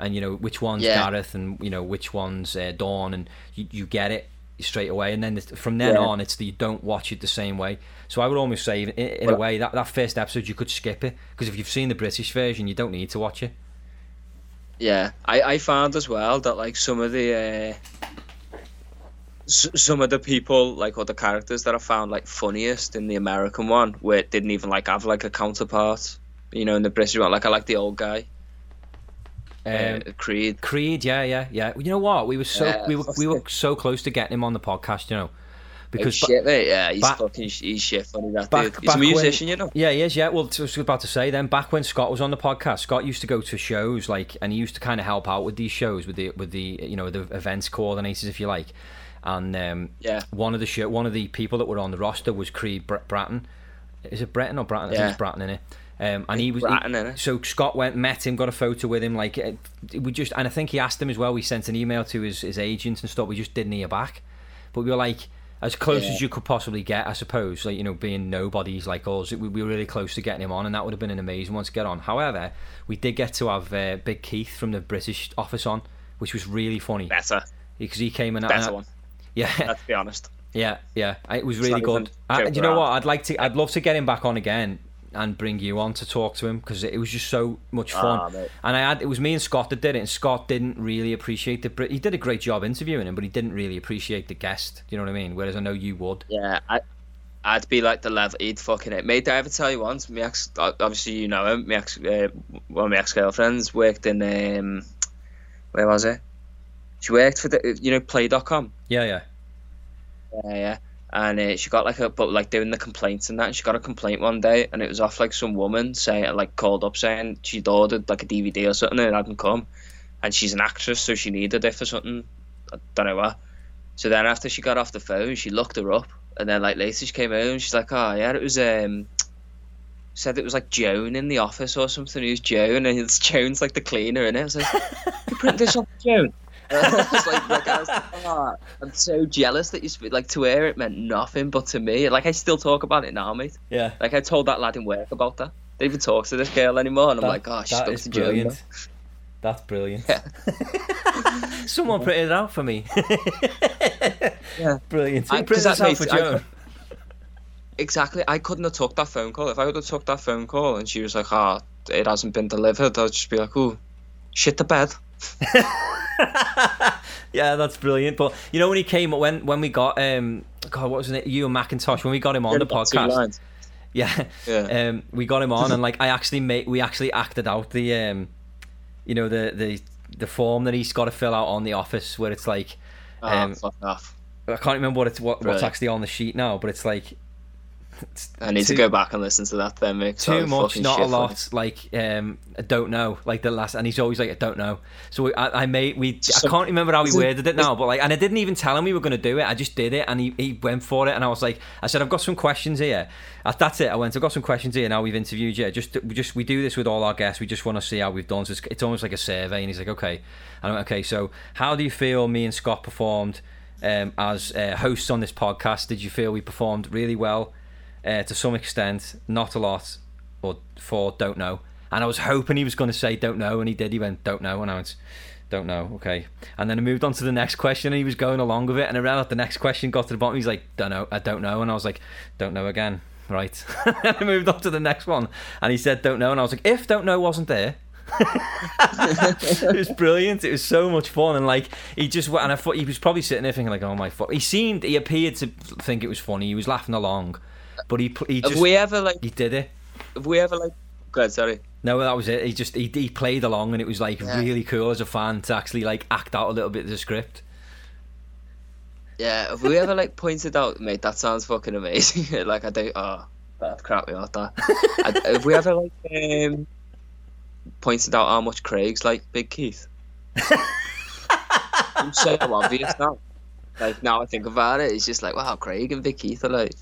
and you know which one's Yeah. Gareth and you know which one's uh, Dawn, and you, you get it straight away. And then from then Yeah. on, it's that you don't watch it the same way. So I would almost say, in, in a way, that that first episode you could skip it because if you've seen the British version, you don't need to watch it. Yeah, I, I found as well that like some of the uh, s- some of the people like or the characters that I found like funniest in the American one where it didn't even like have like a counterpart. You know, in the British one, like I like the old guy, Um, uh, Creed. Creed, yeah, yeah, yeah. You know what? We were so Yeah, we were we were so close to getting him on the podcast, you know, Because ba- shit, mate. Yeah, he's back- fucking he's shit funny. That back- dude. He's a when- musician, you know. Yeah, he is. Yeah, well, I was about to say then. Back when Scott was on the podcast, Scott used to go to shows like, and he used to kind of help out with these shows with the with the you know the events coordinators, if you like. And um, Yeah. one of the show, one of the people that were on the roster was Creed Br- Bratton. Is it Bretton or Bratton? I think Yeah. it's Bratton in it. Um, and he was he- so Scott went met him, got a photo with him. Like uh, we just, and I think he asked him as well. We sent an email to his his agent and stuff. We just didn't hear back, but we were like as close Yeah. as you could possibly get, I suppose. Like you know, being nobodies like us, we, we were really close to getting him on, and that would have been an amazing one to get on. However, we did get to have uh, Big Keith from the British office on, which was really funny Better, because he came in. better and, one. Yeah, Let's be honest. yeah, yeah. It was It's really good. I, do you know around. what? I'd like to. I'd love to get him back on again and bring you on to talk to him because it was just so much fun. Ah, and I had it was me and Scott that did it, and Scott didn't really appreciate the. He did a great job interviewing him, but he didn't really appreciate the guest. Do you know what I mean? Whereas I know you would. Yeah, I, I'd be like the level. He'd fucking it. Mate, did I ever tell you once? My ex, obviously you know him. My ex, uh, one of my ex girlfriends worked in um, where was it? She worked for the you know Play.com. Yeah, yeah. Yeah, yeah. And uh, she got like a but like doing the complaints and that. And she got a complaint one day, and it was off like some woman saying like called up saying she'd ordered like a DVD or something and it hadn't come, and she's an actress so she needed it for something. I don't know what. So then after she got off the phone, she looked her up, and then like later she came home. She's like, oh yeah, it was um. Said it was like Joan in the office or something. Who's Joan? And it's Joan's like the cleaner in it. Was like, you print this off Joan. And I was like, like, was "Oh, I'm so jealous that you speak. Like to her, it meant nothing, but to me, like I still talk about it now, mate. Yeah. Like I told that lad in work about that. They even talk to this girl anymore, and I'm That- like, oh, that spoke to Joan. brilliant. That's brilliant. Yeah. Someone printed it out for me. Yeah. Brilliant. Who I- printed that out for Joan? Exactly. I couldn't have took that phone call. If I would have took that phone call and she was like, oh, it hasn't been delivered, I'd just be like, oh, shit the bed. yeah, that's brilliant. But you know when he came when when we got um God, what was it? Ewen MacIntosh when we got him on the podcast. Yeah, Yeah. um, we got him on, and like I actually made, we actually acted out the, um, you know, the the the form that he's got to fill out on the office, where it's like, Oh, um, off. I can't remember what it's what, what's actually on the sheet now, but it's like I need too- to go back and listen to that then, too much, not a lot. Like um, I don't know, like the last, and he's always like I don't know. So we, I, I made we. I can't remember how we worded it now, but like, and I didn't even tell him we were going to do it. I just did it, and he, he went for it, and I was like, I said, I've got some questions here. Uh, That's it. I went. I've got some questions here. Now we've interviewed you. Just we just we do this with all our guests. We just want to see how we've done. So it's, it's almost like a survey, and he's like, okay. And I went, okay. So how do you feel me and Scott performed? Um, as uh, hosts on this podcast, did you feel we performed really well? Uh, to some extent, not a lot, or for don't know. And I was hoping he was going to say don't know, and he did. He went don't know, and I went don't know, okay. And then I moved on to the next question, and he was going along with it. And around the next question got to the bottom, he's like don't know, I don't know, and I was like don't know again, right. and I moved on to the next one, and he said don't know, and I was like if don't know wasn't there. it was brilliant. It was so much fun, and like he just went- and I thought he was probably sitting there thinking like, "Oh my fuck." He seemed, he appeared to think it was funny. He was laughing along, but he pl- he Have we ever like? he did it. Have we ever like? Good, sorry. No, that was it. He just he, he played along, and it was like Yeah. really cool as a fan to actually like act out a little bit of the script. Yeah, have we ever like pointed out, mate? That sounds fucking amazing. like I do. Oh, that crap me out that. I, have we ever like um, pointed out how much Craig's like Big Keith? it's so obvious now. Like now I think about it, it's just like wow, Craig and Big Keith are like.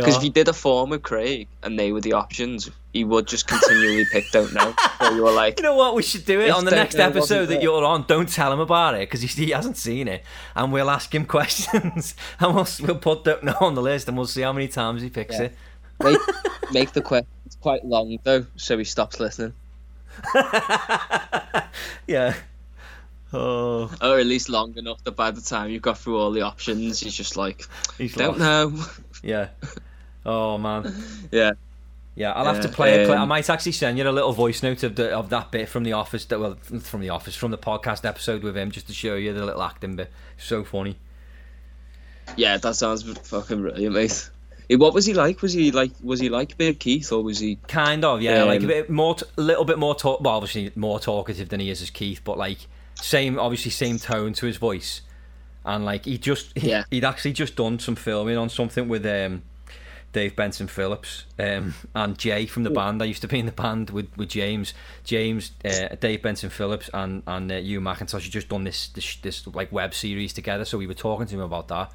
Because if you did a form with Craig and they were the options, he would just continually pick don't know. So you were like, You know what? We should do it on the next episode that you're on. Don't tell him about it because he, he hasn't seen it, and we'll ask him questions, and we'll we'll put don't know on the list, and we'll see how many times he picks Yeah. it. make, make the questions quite long though, so he stops listening. yeah. Oh, Or at least long enough that by the time you've got through all the options, he's just like, he's don't lost. know. Yeah. Oh man. yeah. Yeah, I'll have to Yeah, play a clip. I um, might actually send you a little voice note of the of that bit from the office. That well, from the office, from the podcast episode with him, just to show you the little acting bit. So funny. Yeah, that sounds fucking brilliant, mate. What was he like? Was he like was he like Big Keith or was he Kind of, yeah, like a Um, bit more, a little bit more talk. Well, obviously more talkative than he is as Keith, but like same, obviously same tone to his voice, and like he just, he, Yeah. would actually just done some filming on something with um, Dave Benson Phillips um, and Jay from the band. I used to be in the band with, with James, James, uh, Dave Benson Phillips, and and uh, Ewen MacIntosh. had just done this, this this like web series together, so we were talking to him about that,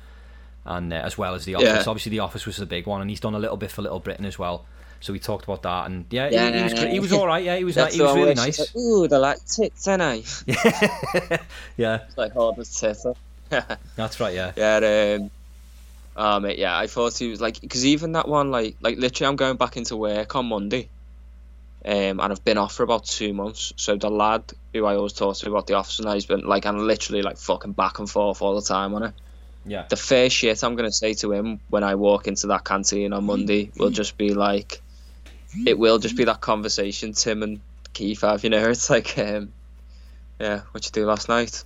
and uh, as well as the Office. Yeah. Obviously, the Office was the big one, and he's done a little bit for Little Britain as well. So we talked about that, and yeah, Yeah, he, he was yeah, he was all right. Yeah, he was That's he was really nice. Like, Ooh, they're like tits, ain't I? yeah, It's like hard as tits. that's right. Yeah, Yeah, um, mate, yeah. I thought he was like, because even that one, like, like literally, I'm going back into work on Monday, um, and I've been off for about two months. So the lad who I always talk to about the office, and he's been like, I'm literally like fucking back and forth all the time on it. yeah, The first shit I'm gonna say to him when I walk into that canteen on Monday will just be like, it will just be that conversation Tim and Keith have. You know, it's like, um, yeah, what you do last night?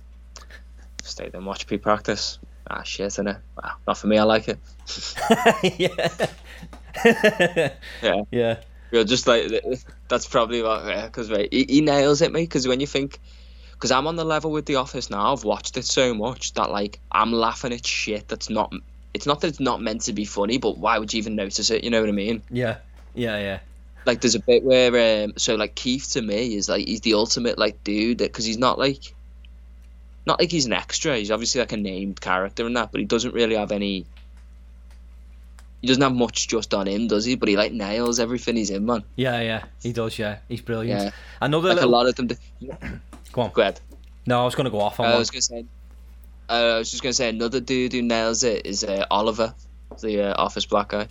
Stayed and watch pre-practice. Ah, shit, innit? Wow, not for me. I like it. yeah, Yeah. yeah, You're just like that's probably what yeah, because right, he, he nails it, mate. Because when you think, because I'm on the level with The Office now, I've watched it so much that like I'm laughing at shit that's not. It's not that it's not meant to be funny, but why would you even notice it? You know what I mean? yeah, yeah, yeah. Like there's a bit where um, so like Keith to me is like he's the ultimate like dude because he's not like. Not like he's an extra. He's obviously like a named character and that, but he doesn't really have any. He doesn't have much just on him, does he? But he like nails everything he's in, man. Yeah, yeah, he does. Yeah, he's brilliant. Yeah. Another Like a lot of them. Do. Go on. Go ahead. No, I was going to go off on I one. was gonna say. Uh, I was just gonna say another dude who nails it is uh, Oliver, the uh, office black guy.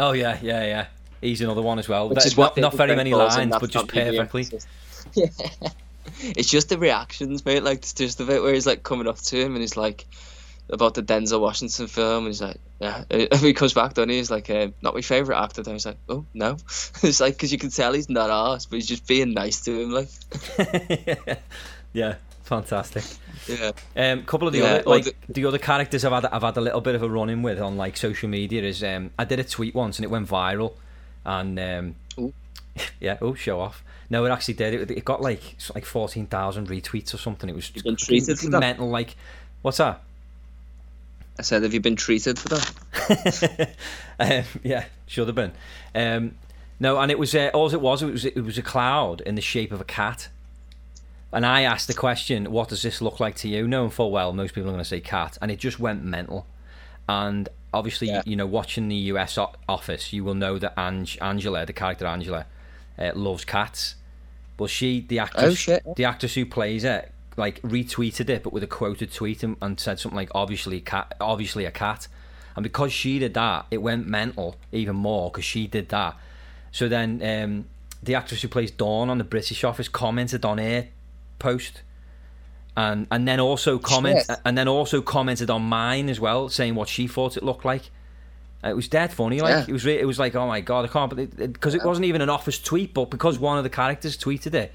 Oh yeah, yeah, yeah. He's another one as well. Which That- is what not, not very many lines, but just perfectly. Yeah. It's just the reactions, mate. Like it's just the bit where he's like coming up to him and he's like about the Denzel Washington film, and he's like, yeah. If he comes back, then he's like, uh, not my favorite actor. Then he's like, oh no. it's like because you can tell he's not arsed, but he's just being nice to him. Like, yeah, fantastic. yeah. Um, couple of the Yeah, other like the- the, other characters I've had I've had a little bit of a run in with on like social media is um I did a tweet once and it went viral, and um Ooh. yeah oh show off. No, it actually did. It, it got like like fourteen thousand retweets or something. It was You've been treated for that? mental. Like, what's that? I said, have you been treated for that? um, yeah, should have been. Um, no, and it was uh, all it was. It was it was a cloud in the shape of a cat. And I asked the question, "What does this look like to you?" Knowing full well most people are going to say cat, and it just went mental. And obviously, Yeah. you know, watching the US office, you will know that Ange, Angela, the character Angela, uh, loves cats. But she, the actress, Oh, the actress who plays it, like retweeted it, but with a quoted tweet and, and said something like, "Obviously, cat, obviously a cat." And because she did that, it went mental even more because she did that. So then, um, the actress who plays Dawn on the British Office commented on her post, and and then also comment Shit. and then also commented on mine as well, saying what she thought it looked like. Uh, It was dead funny. Like Yeah. it was, re- it was like, oh my god, I can't because it, it wasn't even an office tweet, but because one of the characters tweeted it,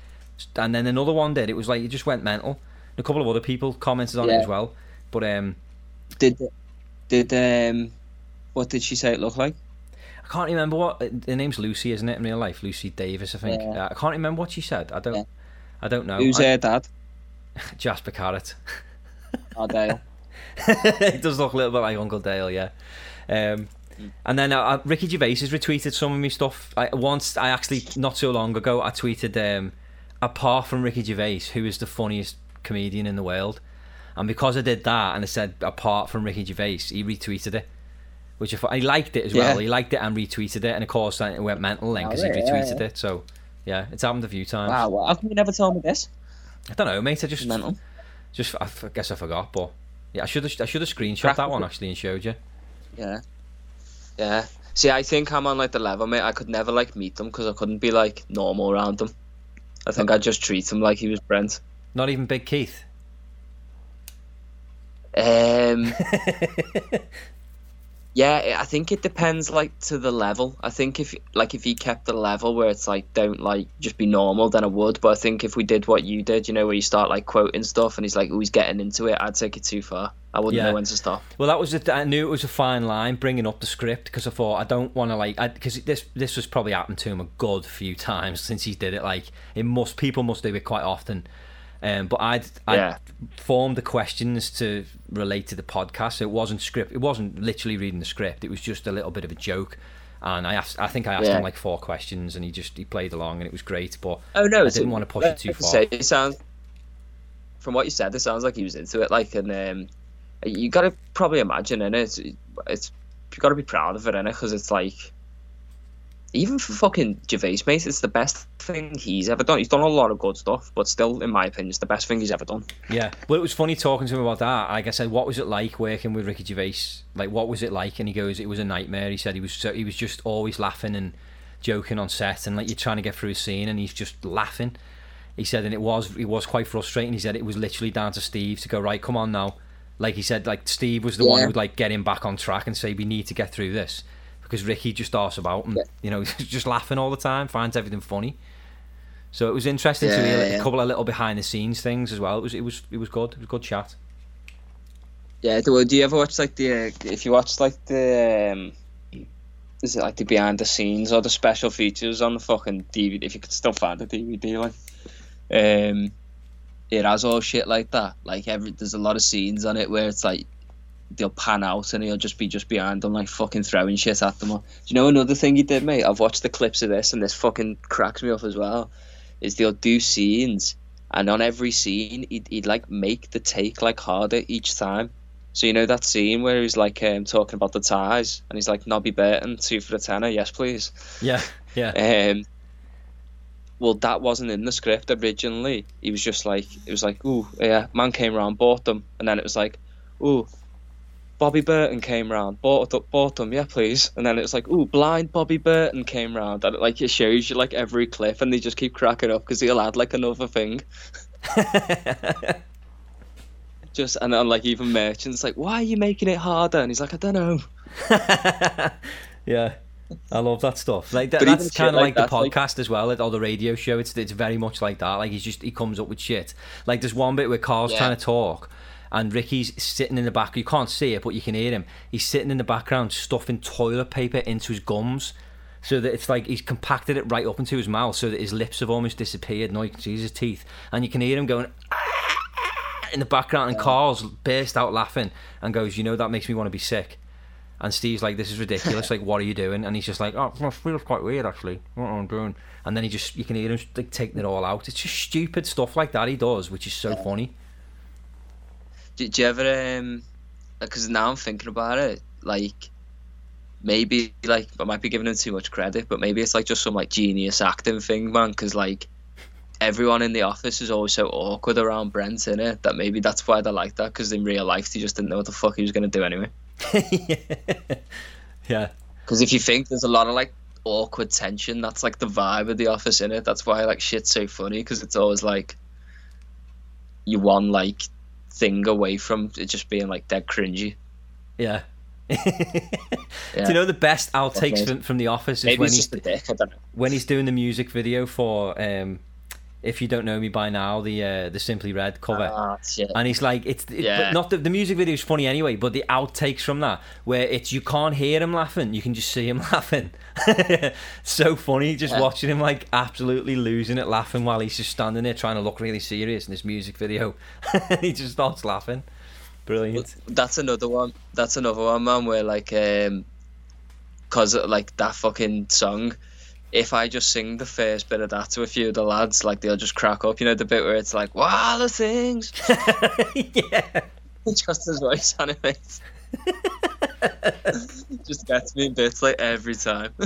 and then another one did. It was like it just went mental. A couple of other people commented on it as well, but um, Did did um, what did she say it looked like? I can't remember what her name's Lucy, isn't it? In real life, Lucy Davis, I think. Yeah. Uh, I can't remember what she said. I don't. Yeah. I don't know. Who's I- her dad? Jasper Carrott. Oh, Dale. it does look a little bit like Uncle Dale, yeah. Um, and then uh, uh, Ricky Gervais has retweeted some of my stuff. I, once, I actually not so long ago, I tweeted um, apart from Ricky Gervais, who is the funniest comedian in the world, and because I did that and I said apart from Ricky Gervais, he retweeted it. Which I, thought- he liked it as well. Yeah. He liked it and retweeted it, and of course it went mental then because he Oh, yeah, retweeted yeah. it. So yeah, it's happened a few times. Wow, well, how come you never told me this? I don't know, mate. I just mental. just I guess I forgot, but yeah, I should have I should have screenshot that one actually and showed you. Yeah. Yeah. See, I think I'm on like the level, mate. I could never like meet them because I couldn't be like normal around them. I think I'd just treat him like he was Brent. Not even Big Keith. Um, yeah, I think it depends like to the level. I think if like if he kept the level where it's like don't like just be normal, then I would. But I think if we did what you did, you know, where you start like quoting stuff and he's like, oh, he's getting into it, I'd take it too far. I wouldn't Yeah. know when to stop. Well, that was a, I knew it was a fine line bringing up the script because I thought I don't want to like because this this was probably happened to him a good few times since he did it. Like it must people must do it quite often. Um, but I'd, I'd Yeah. formed the questions to relate to the podcast. So it wasn't script. It wasn't literally reading the script. It was just a little bit of a joke. And I asked, I think I asked Yeah. him like four questions, and he just he played along, and it was great. But Oh no, I didn't want to push it too far. Say, it sounds from what you said, it sounds like he was into it. Like, and um, you got to probably imagine in it. It's, you got to be proud of it, innit? Because it's like even for fucking Gervais, mate, it's the best thing he's ever done. He's done a lot of good stuff, but still, in my opinion, it's the best thing he's ever done. Yeah, well, it was funny talking to him about that. Like I said, what was it like working with Ricky Gervais? Like, what was it like? And he goes, it was a nightmare. He said he was so, he was just always laughing and joking on set, and like you're trying to get through a scene, and he's just laughing. He said, and it was it was quite frustrating. He said it was literally down to Steve to go right, come on now. Like he said, like Steve was the one who would like get him back on track and say we need to get through this because Ricky just arse about and Yeah. you know just laughing all the time, finds everything funny. So it was interesting to Yeah, hear yeah, a yeah. couple of little behind the scenes things as well. It was it was it was good. It was good chat. Yeah. Do, do you ever watch like the uh, if you watch like the um, is it like the behind the scenes or the special features on the fucking DVD? If you could still find the DVD, like um, it has all shit like that. Like every there's a lot of scenes on it where it's like they'll pan out and he'll just be just behind them like fucking throwing shit at them. Do you know another thing he did, mate? I've watched the clips of this and this fucking cracks me up as well. Is they'll do scenes and on every scene he'd, he'd like make the take like harder each time. So you know that scene where he's like um, talking about the ties and he's like Nobby Burton two for the tenner, yes please. Yeah, yeah, Um, well, that wasn't in the script originally. He was just like, it was like, ooh, yeah, man came round, bought them, and then it was like, ooh, Bobby Burton came round, bought th- bought them, yeah, please, and then it was like, ooh, blind Bobby Burton came round, and it, like it shows you like every clip, and they just keep cracking up because he'll add like another thing, just and then like even merchants like, why are you making it harder? And he's like, I don't know. yeah. I love that stuff. Like that, that's kind of like like, the that, like- podcast as well, or the radio show. It's it's very much like that. Like he's just he comes up with shit. Like there's one bit where Carl's Yeah. trying to talk, and Ricky's sitting in the back. You can't see it, but you can hear him. He's sitting in the background stuffing toilet paper into his gums, so that it's like he's compacted it right up into his mouth, so that his lips have almost disappeared. Now you can see his teeth, and you can hear him going. In the background, and Carl's burst out laughing and goes, "You know that makes me want to be sick." And Steve's like, "This is ridiculous. like, what are you doing?" And he's just like, "Oh, it feels quite weird actually. What am I doing?" And then he just, you can hear him like taking it all out. It's just stupid stuff like that he does, which is so funny. Do, do you ever um because now I'm thinking about it like maybe like I might be giving him too much credit but maybe it's like just some like genius acting thing man because like everyone in the office is always so awkward around Brent in it that maybe that's why they like that because in real life they just didn't know what the fuck he was going to do anyway yeah, because if you think there's a lot of like awkward tension that's like the vibe of the office in it that's why like shit's so funny because it's always like you one like thing away from it just being like dead cringy yeah. Yeah. Do you know the best outtakes from, from The Office is maybe when he's just a dick I don't know when he's doing the music video for um If you don't know me by now, the uh, the Simply Red cover. Shit. and it's like it's it, Yeah. not the, the music video is funny anyway, but the outtakes from that where it's you can't hear him laughing, you can just see him laughing. so funny, just Yeah. watching him like absolutely losing it, laughing while he's just standing there trying to look really serious in this music video. he just starts laughing. Brilliant. That's another one. That's another one, man. Where like, um, cause like that fucking song. If I just sing the first bit of that to a few of the lads, like they'll just crack up. You know the bit where it's like, "Wow, the things." yeah. just his voice animates. just gets me in bits like every time.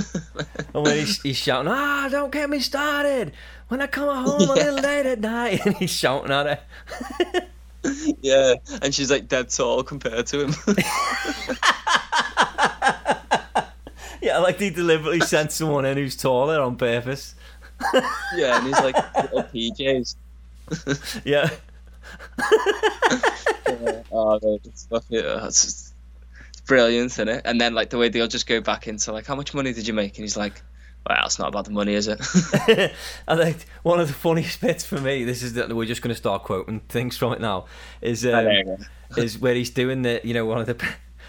And when he's, he's shouting, ah, don't get me started. When I come home a little late at night, and he's shouting at her. yeah, and she's like dead tall compared to him. Yeah, like he deliberately sent someone in who's taller on purpose. yeah, and he's like little PJs. Yeah. Yeah. Oh, no, it's fucking, uh, it's, just- it's brilliant, isn't it? And then like the way they'll just go back into like, how much money did you make? And he's like, well, it's not about the money, is it? I think one of the funniest bits for me, this is that we're just going to start quoting things from it now, is um, is where he's doing the you know one of the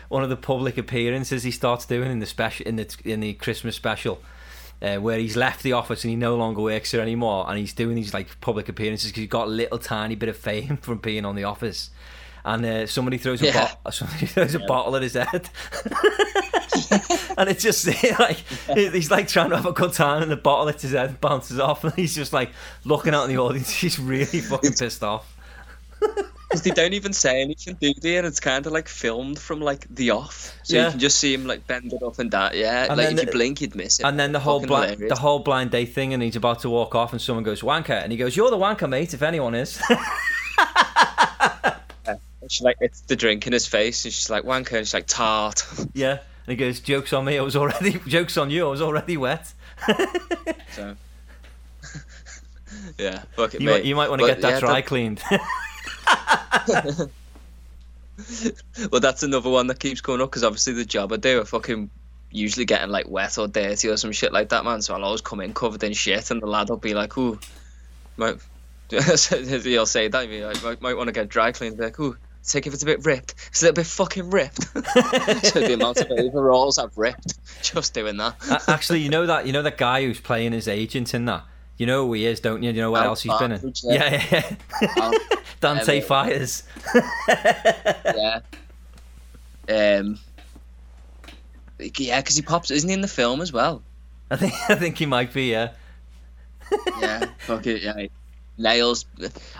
one of the public appearances he starts doing in the special in the in the Christmas special. Uh, where he's left the office and he no longer works there anymore, and he's doing these like public appearances because he's got a little tiny bit of fame from being on the office, and uh, somebody throws a Yeah. bottle, somebody throws a bottle at his head, and it's just like he's like trying to have a good time, and the bottle hits his head, bounces off, and he's just like looking out in the audience. He's really fucking pissed off. Because they don't even say anything, do they? And it's kind of like filmed from like the off, so Yeah. you can just see him like bending up and that. Yeah, And like then if you blink, you'd miss it. And then the whole blind, the whole blind date thing, and he's about to walk off, and someone goes wanker, and he goes, "You're the wanker, mate. If anyone is." And she's like, it's the drink in his face, and she's like, wanker, and she's like, tart. yeah, and he goes, "Jokes on me. I was already jokes on you. I was already wet." so, yeah, fuck it, You mate. might, you might want to get that yeah, dry cleaned. well, that's another one that keeps coming up because obviously the job I do, are fucking usually getting like wet or dirty or some shit like that, man. So I'll always come in covered in shit, and the lad will be like, "Ooh, might." He'll say that. He'll like, might, might want to get dry cleaned. Like, "Ooh, take if it's a bit ripped. It's a little bit fucking ripped." so the amount of overalls I've ripped just doing that. Actually, you know that you know that guy who's playing his agent in that. You know who he is, don't you? You know what Al else he's been in? Yeah, yeah. yeah. Dante Fires. yeah. Um. Yeah, because he pops, isn't he in the film as well? I think I think he might be. Yeah. yeah, fuck it, yeah. Nails,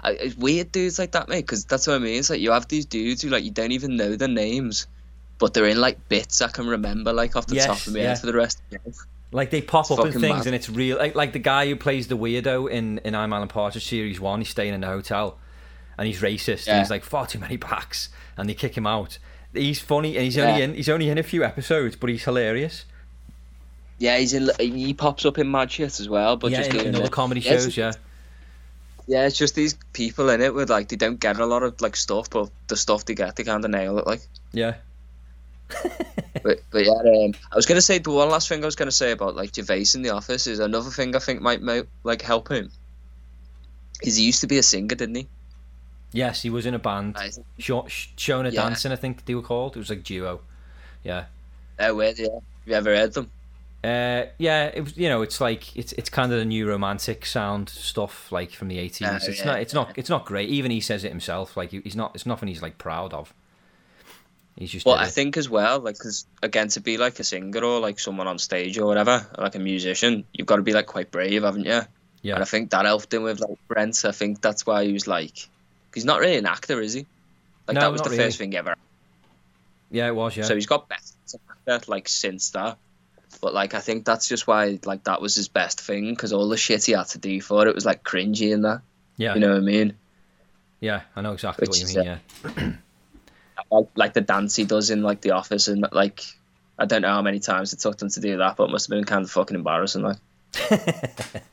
it's weird dudes like that, mate. Because that's what I mean. It's like you have these dudes who like you don't even know their names, but they're in like bits I can remember like off the Yes, top of my yeah. head for the rest. Of my life. Like they pop It's up in things mad. and it's real. Like, like the guy who plays the weirdo in in I'm Alan Partridge series one. He's staying in a hotel, and he's racist. And he's like far too many backs, and they kick him out. He's funny, and he's only in he's only in a few episodes, but he's hilarious. Yeah, he's in. He pops up in mad shit as well, but yeah, just in, other comedy Yeah, it's- shows. Yeah, Yeah, it's just these people in it with like they don't get a lot of like stuff, but the stuff they get, they kind of nail it. Like, yeah. but but yeah, um, I was gonna say the one last thing I was gonna say about like Gervais in the office is another thing I think might, might like help him. Is he used to be a singer, didn't he? Yes, he was in a band. Sh- Seona Yeah. Dancing, I think they were called. It was like duo. Yeah. Oh, weird, yeah. Have you ever heard them? Uh, yeah, it was. You know, it's like it's it's kind of the new romantic sound stuff, like from the eighties. Oh, it's yeah, not. It's not. It's not great. Even he says it himself. Like he's not. It's nothing he's like proud of. He's just. But I it. think as well, like, because again, to be like a singer or like someone on stage or whatever, like a musician, you've got to be like quite brave, haven't you? Yeah. And I think that helped him with like Brent. I think that's why he was like, he's not really an actor, is he? Like No, that was the really. first thing ever. Yeah, it was. Yeah. So he's got better actor, like since that. But like I think that's just why like that was his best thing because all the shit he had to do for it was like cringy and that. yeah. You know what I mean? Yeah. I know exactly Which what you mean. Yeah. Like, like the dance he does in like the office and like I don't know how many times it took them to do that, but it must have been kind of fucking embarrassing. Like.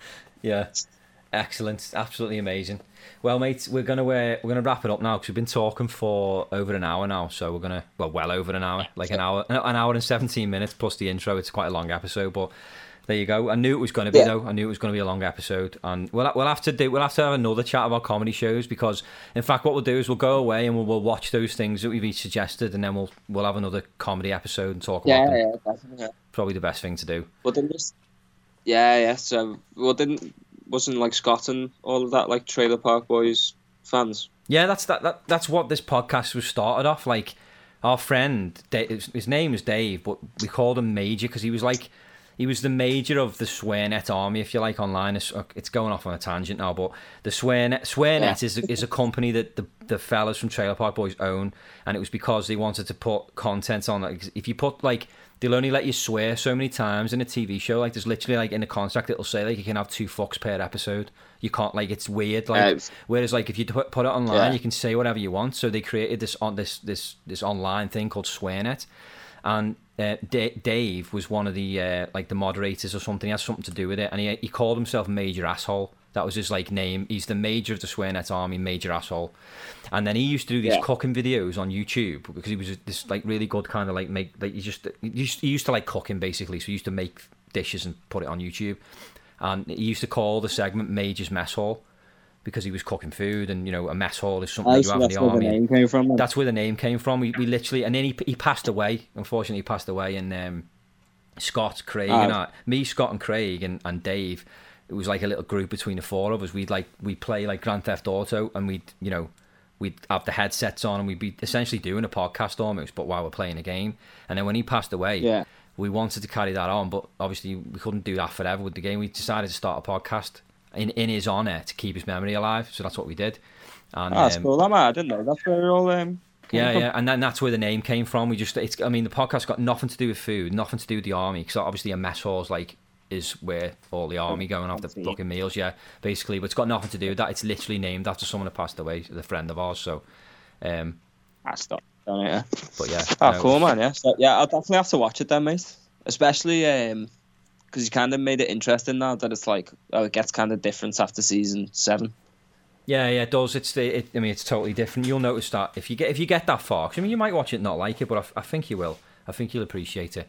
Yeah. Excellent. Absolutely amazing. Well, mate, we're gonna uh, we're gonna wrap it up now because we've been talking for over an hour now. So we're gonna well, well over an hour, like an hour, an hour and seventeen minutes plus the intro. It's quite a long episode, but There you go. I knew it was going to be Yeah. though. I knew it was going to be a long episode, and we'll we'll have to do we'll have to have another chat about comedy shows because, in fact, what we'll do is we'll go away and we'll, we'll watch those things that we've each suggested, and then we'll we'll have another comedy episode and talk about them. yeah, definitely. Probably the best thing to do. Well, then just yeah, yeah. So, well, didn't wasn't like Scott and all of that like Trailer Park Boys fans? Yeah, that's that, that that's what this podcast was started off like. Our friend, his his name was Dave, but we called him Major because he was like, he was the major of the SwearNet army, if you like, online. It's, it's going off on a tangent now, but the SwearNet, SwearNet Yeah. is, is a company that the, the fellas from Trailer Park Boys own, and it was because they wanted to put content on. Like, if you put like, they'll only let you swear so many times in a TV show. Like, there's literally like in the contract it'll say like you can have two fucks per episode. You can't like it's weird. Like, Uh, whereas like if you put put it online, Yeah. you can say whatever you want. So they created this on this this this online thing called SwearNet, and uh, D- Dave was one of the uh, like the moderators or something. He has something to do with it, and he he called himself Major Asshole. That was his like name. He's the major of the SwearNet army, Major Asshole. And then he used to do these Yeah. cooking videos on YouTube because he was this like really good kind of like make like he just he used, he used to like cooking basically. So he used to make dishes and put it on YouTube. And he used to call the segment Major's Mess Hall because he was cooking food, and you know a mess hall is something Oh, you so have in that's the where the army. name came from. then? That's where the name came from. We, we literally, and then he, he passed away. Unfortunately, he passed away. And um, Scott, Craig, Oh. and I, me, Scott, and Craig, and, and Dave. It was like a little group between the four of us. We'd like we play like Grand Theft Auto, and we'd you know we'd have the headsets on, and we'd be essentially doing a podcast almost, but while we're playing a game. And then when he passed away, Yeah. we wanted to carry that on, but obviously we couldn't do that forever with the game. We decided to start a podcast in in his honor to keep his memory alive. So that's what we did. And Oh, that's um, cool. I'm, I didn't know that's where it all um. Yeah, from. yeah, and then that's where the name came from. We just, it's, I mean, the podcast got nothing to do with food, nothing to do with the army, because obviously a mess hall's like is where all the army going off the fucking meals, yeah, basically. But it's got nothing to do with that. It's literally named after someone who passed away, the friend of ours. So, um, That's not done it. Yeah. but yeah, Oh, no, cool, man. Yeah, so, yeah. I'll definitely have to watch it then, mate. Especially um, because you kind of made it interesting now that it's like oh, it gets kind of different after season seven. Yeah, yeah, it does. It's the, it, I mean, it's totally different. You'll notice that if you get if you get that far. 'cause, I mean, you might watch it and not like it, but I, I think you will. I think you'll appreciate it.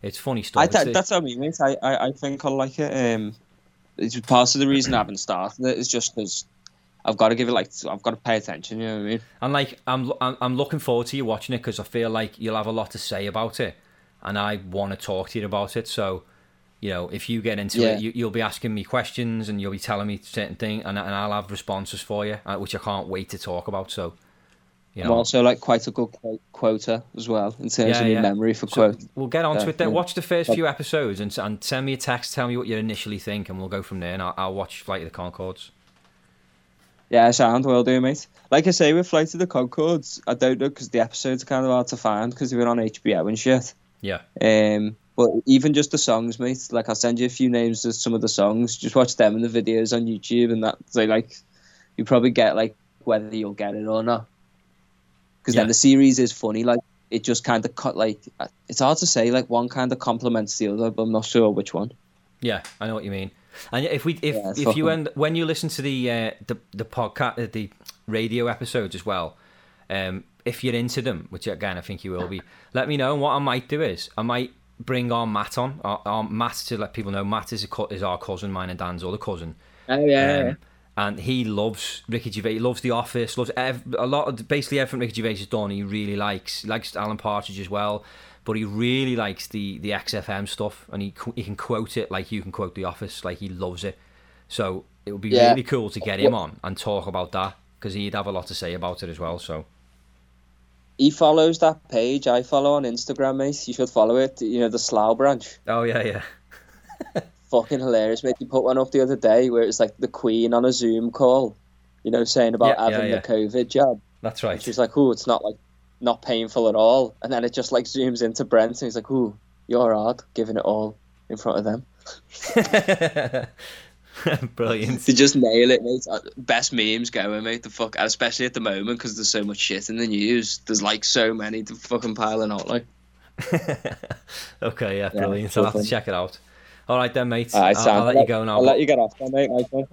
It's funny stuff. I th- that's what I mean, mate. I, I, I think I like it. Um, it's part of the reason I haven't started it is just because I've got to give it like I've got to pay attention. You know what I mean? And like I'm, I'm, I'm looking forward to you watching it because I feel like you'll have a lot to say about it, and I want to talk to you about it. So, you know, if you get into Yeah. it, you, you'll be asking me questions and you'll be telling me certain things, and, and I'll have responses for you, uh, which I can't wait to talk about. So, you I'm know, also like quite a good quote- quota as well in terms Yeah, of yeah. memory for so quote. we'll get onto Yeah, it then. yeah. Watch the first few episodes and, and send me a text. Tell me what you initially think, and we'll go from there. And I'll, I'll watch Flight of the Conchords. Yeah, sound well do, mate. Like I say, with Flight of the Conchords, I don't know because the episodes are kind of hard to find because they were on HBO and shit. Yeah, Um, but even just the songs, mate. Like I'll send you a few names of some of the songs. Just watch them in the videos on YouTube, and that so like you probably get like whether you'll get it or not. Because Yeah. then the series is funny. Like it just kind of cut. Like it's hard to say. Like one kind of complements the other, but I'm not sure which one. Yeah, I know what you mean. And if we if Yeah, if you end when you listen to the uh, the the podcast uh, the radio episodes as well, um, if you're into them, which again I think you will be, let me know. And what I might do is I might bring our Matt on. Our, our Matt to let people know Matt is a, co- is our cousin, mine and Dan's other cousin. Oh yeah. Um, and he loves Ricky Gervais. He loves The Office. Loves ev- a lot of basically everything Ricky Gervais has done. He really likes. He likes Alan Partridge as well, but he really likes the the XFM stuff, and he he can quote it like you can quote The Office. Like he loves it. So it would be Yeah. really cool to get him on and talk about that because he'd have a lot to say about it as well. So he follows that page I follow on Instagram, mate. You should follow it. You know the Slough branch. oh yeah yeah fucking hilarious, mate. You put one up the other day where it's like the Queen on a Zoom call, you know, saying about Yeah, yeah, having yeah. the COVID jab. that's right. she's like, "Oh, it's not like not painful at all." And then it just like zooms into Brent, and he's like, "Oh, you're hard, giving it all in front of them." Brilliant. They just nail it, mate. Uh, Best memes going, mate. The fuck, especially at the moment because there's so much shit in the news. There's like so many to fucking piling out. Like, okay, yeah, Yeah, brilliant. So I'll have to check it out. All right then, mate. All right, I'll, I'll let you go now. I'll let you get off, then, mate.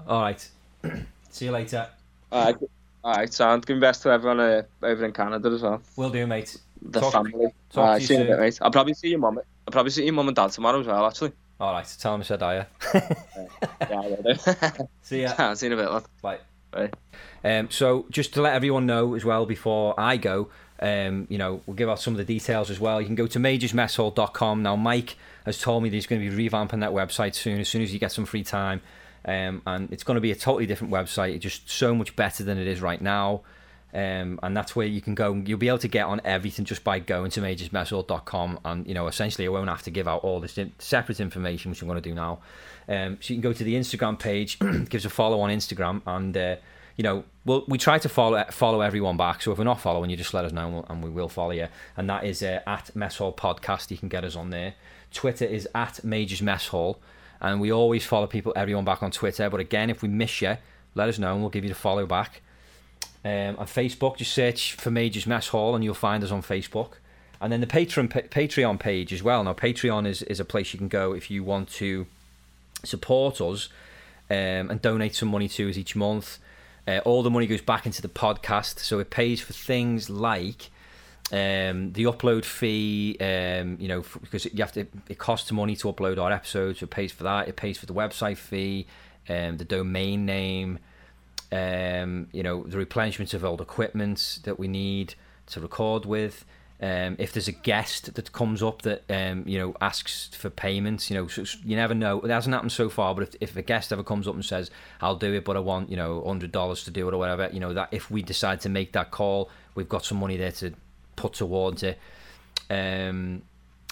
All right. See you later. All right, all right, sound. Give me best to everyone uh, over in Canada as well. Will do, mate. The Talk- family. talk Alright, to you you a soon. bit, mate. I'll probably see your mum. I'll probably see your mum and dad tomorrow as well, actually. All right, so tell him I said I. yeah, I will do. See ya. See you in a bit, lad. Bye. Bye. Um, so just to let everyone know as well before I go, um, you know, we'll give out some of the details as well. You can go to majorsmesshall.com. Now, Mike has told me that he's going to be revamping that website soon, as soon as he gets some free time. Um, and it's going to be a totally different website, It's just so much better than it is right now. Um, and that's where you can go. You'll be able to get on everything just by going to majorsmesshall.com. And, you know, essentially, I won't have to give out all this separate information, which I'm going to do now. Um, so you can go to the Instagram page, give us a follow on Instagram, and, uh, you know, we'll, we try to follow follow everyone back. So if we're not following you, just let us know and, we'll, and we will follow you. And that is uh, at Mess Hall Podcast. You can get us on there. Twitter is at Majors Mess Hall. And we always follow people, everyone back on Twitter. But again, if we miss you, let us know and we'll give you the follow back. Um, on Facebook, just search for Majors Mess Hall and you'll find us on Facebook. And then the Patreon Patreon page as well. Now, Patreon is, is a place you can go if you want to support us um, and donate some money to us each month. Uh, all the money goes back into the podcast, so it pays for things like um, the upload fee. Um, you know, because you have to, it costs money to upload our episodes. So it pays for that. It pays for the website fee, um, the domain name. Um, you know, the replenishment of old equipment that we need to record with. Um, if there's a guest that comes up that um, you know asks for payments, you know, so you never know. It hasn't happened so far, but if, if a guest ever comes up and says, "I'll do it, but I want you know hundred dollars to do it or whatever," you know that if we decide to make that call, we've got some money there to put towards it. Um,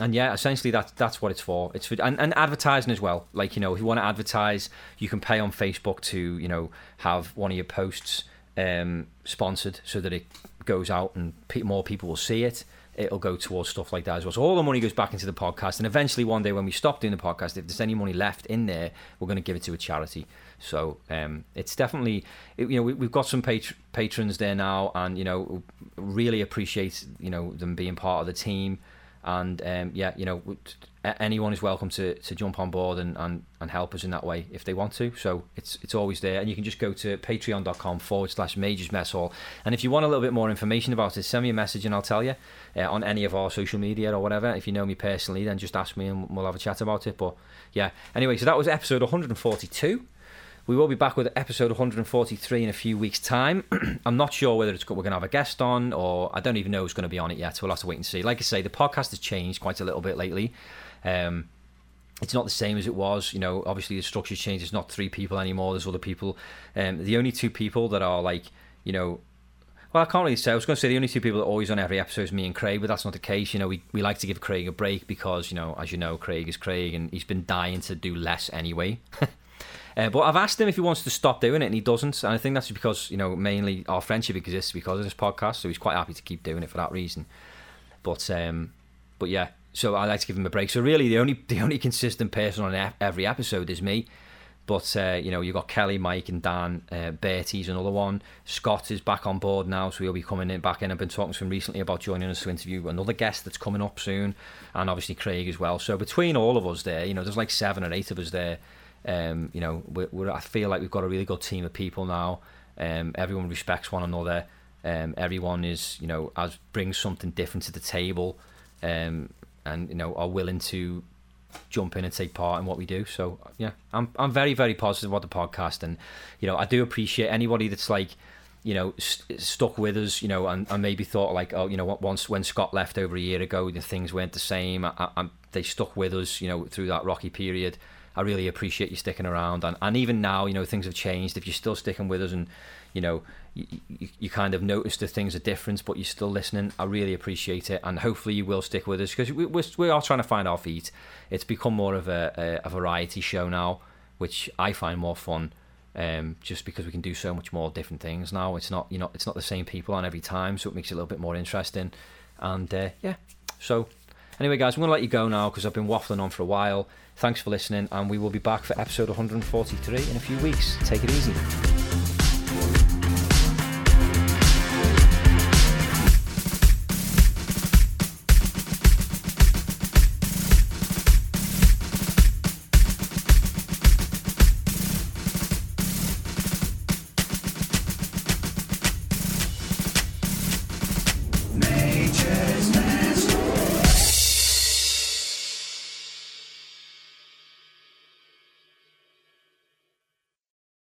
and yeah, essentially that's that's what it's for. It's for and, and advertising as well. Like you know, if you want to advertise, you can pay on Facebook to you know have one of your posts um, sponsored so that it goes out and pe- more people will see it. It'll go towards stuff like that as well. So all the money goes back into the podcast, and eventually one day when we stop doing the podcast, if there's any money left in there, we're going to give it to a charity. So um, it's definitely it, you know we, we've got some pat- patrons there now, and you know really appreciate you know them being part of the team and um, yeah, you know, anyone is welcome to, to jump on board and, and, and help us in that way if they want to. So it's it's always there, and you can just go to patreon.com forward slash Majors Mess Hall. And if you want a little bit more information about it, send me a message and I'll tell you uh, on any of our social media or whatever. If you know me personally, then just ask me and we'll have a chat about it. But yeah, anyway, so that was episode 142. We will be back with episode 143 in a few weeks' time. I'm not sure whether it's, we're going to have a guest on, or I don't even know who's going to be on it yet. We'll have to wait and see. Like I say, the podcast has changed quite a little bit lately. Um, it's not the same as it was. You know, obviously the structure's changed. It's not three people anymore. There's other people. Um, the only two people that are like, you know, well, I can't really say. I was going to say the only two people that are always on every episode is me and Craig, but that's not the case. You know, we, we like to give Craig a break because, you know, as you know, Craig is Craig and he's been dying to do less anyway. Uh, but I've asked him if he wants to stop doing it, and he doesn't. And I think that's because you know mainly our friendship exists because of this podcast, so he's quite happy to keep doing it for that reason. But um, but yeah, so I like to give him a break. So really, the only the only consistent person on every episode is me. But uh, you know, you got Kelly, Mike, and Dan. Uh, Bertie's another one. Scott is back on board now, so he'll be coming in back in. I've been talking to him recently about joining us to interview another guest that's coming up soon, and obviously Craig as well. So between all of us there, you know, there's like seven or eight of us there. Um, you know, we're, we're, I feel like we've got a really good team of people now. Um, everyone respects one another. Um, everyone is, you know, as brings something different to the table, um, and you know, are willing to jump in and take part in what we do. So yeah, I'm I'm very very positive about the podcast, and you know, I do appreciate anybody that's like. You know, st- stuck with us. You know, and, and maybe thought like, oh, you know, once when Scott left over a year ago, the things weren't the same. I, I, they stuck with us. You know, through that rocky period. I really appreciate you sticking around. And, and even now, you know, things have changed. If you're still sticking with us and, you know, you, you, you kind of notice that things are different, but you're still listening, I really appreciate it. And hopefully you will stick with us because we, we're, we are trying to find our feet. It's become more of a, a, a variety show now, which I find more fun. Um, just because we can do so much more different things now, it's not you know it's not the same people on every time, so it makes it a little bit more interesting. And uh, yeah, so Anyway, guys, I'm to let you go now because I've been waffling on for a while. Thanks for listening, and we will be back for episode 143 in a few weeks. Take it easy.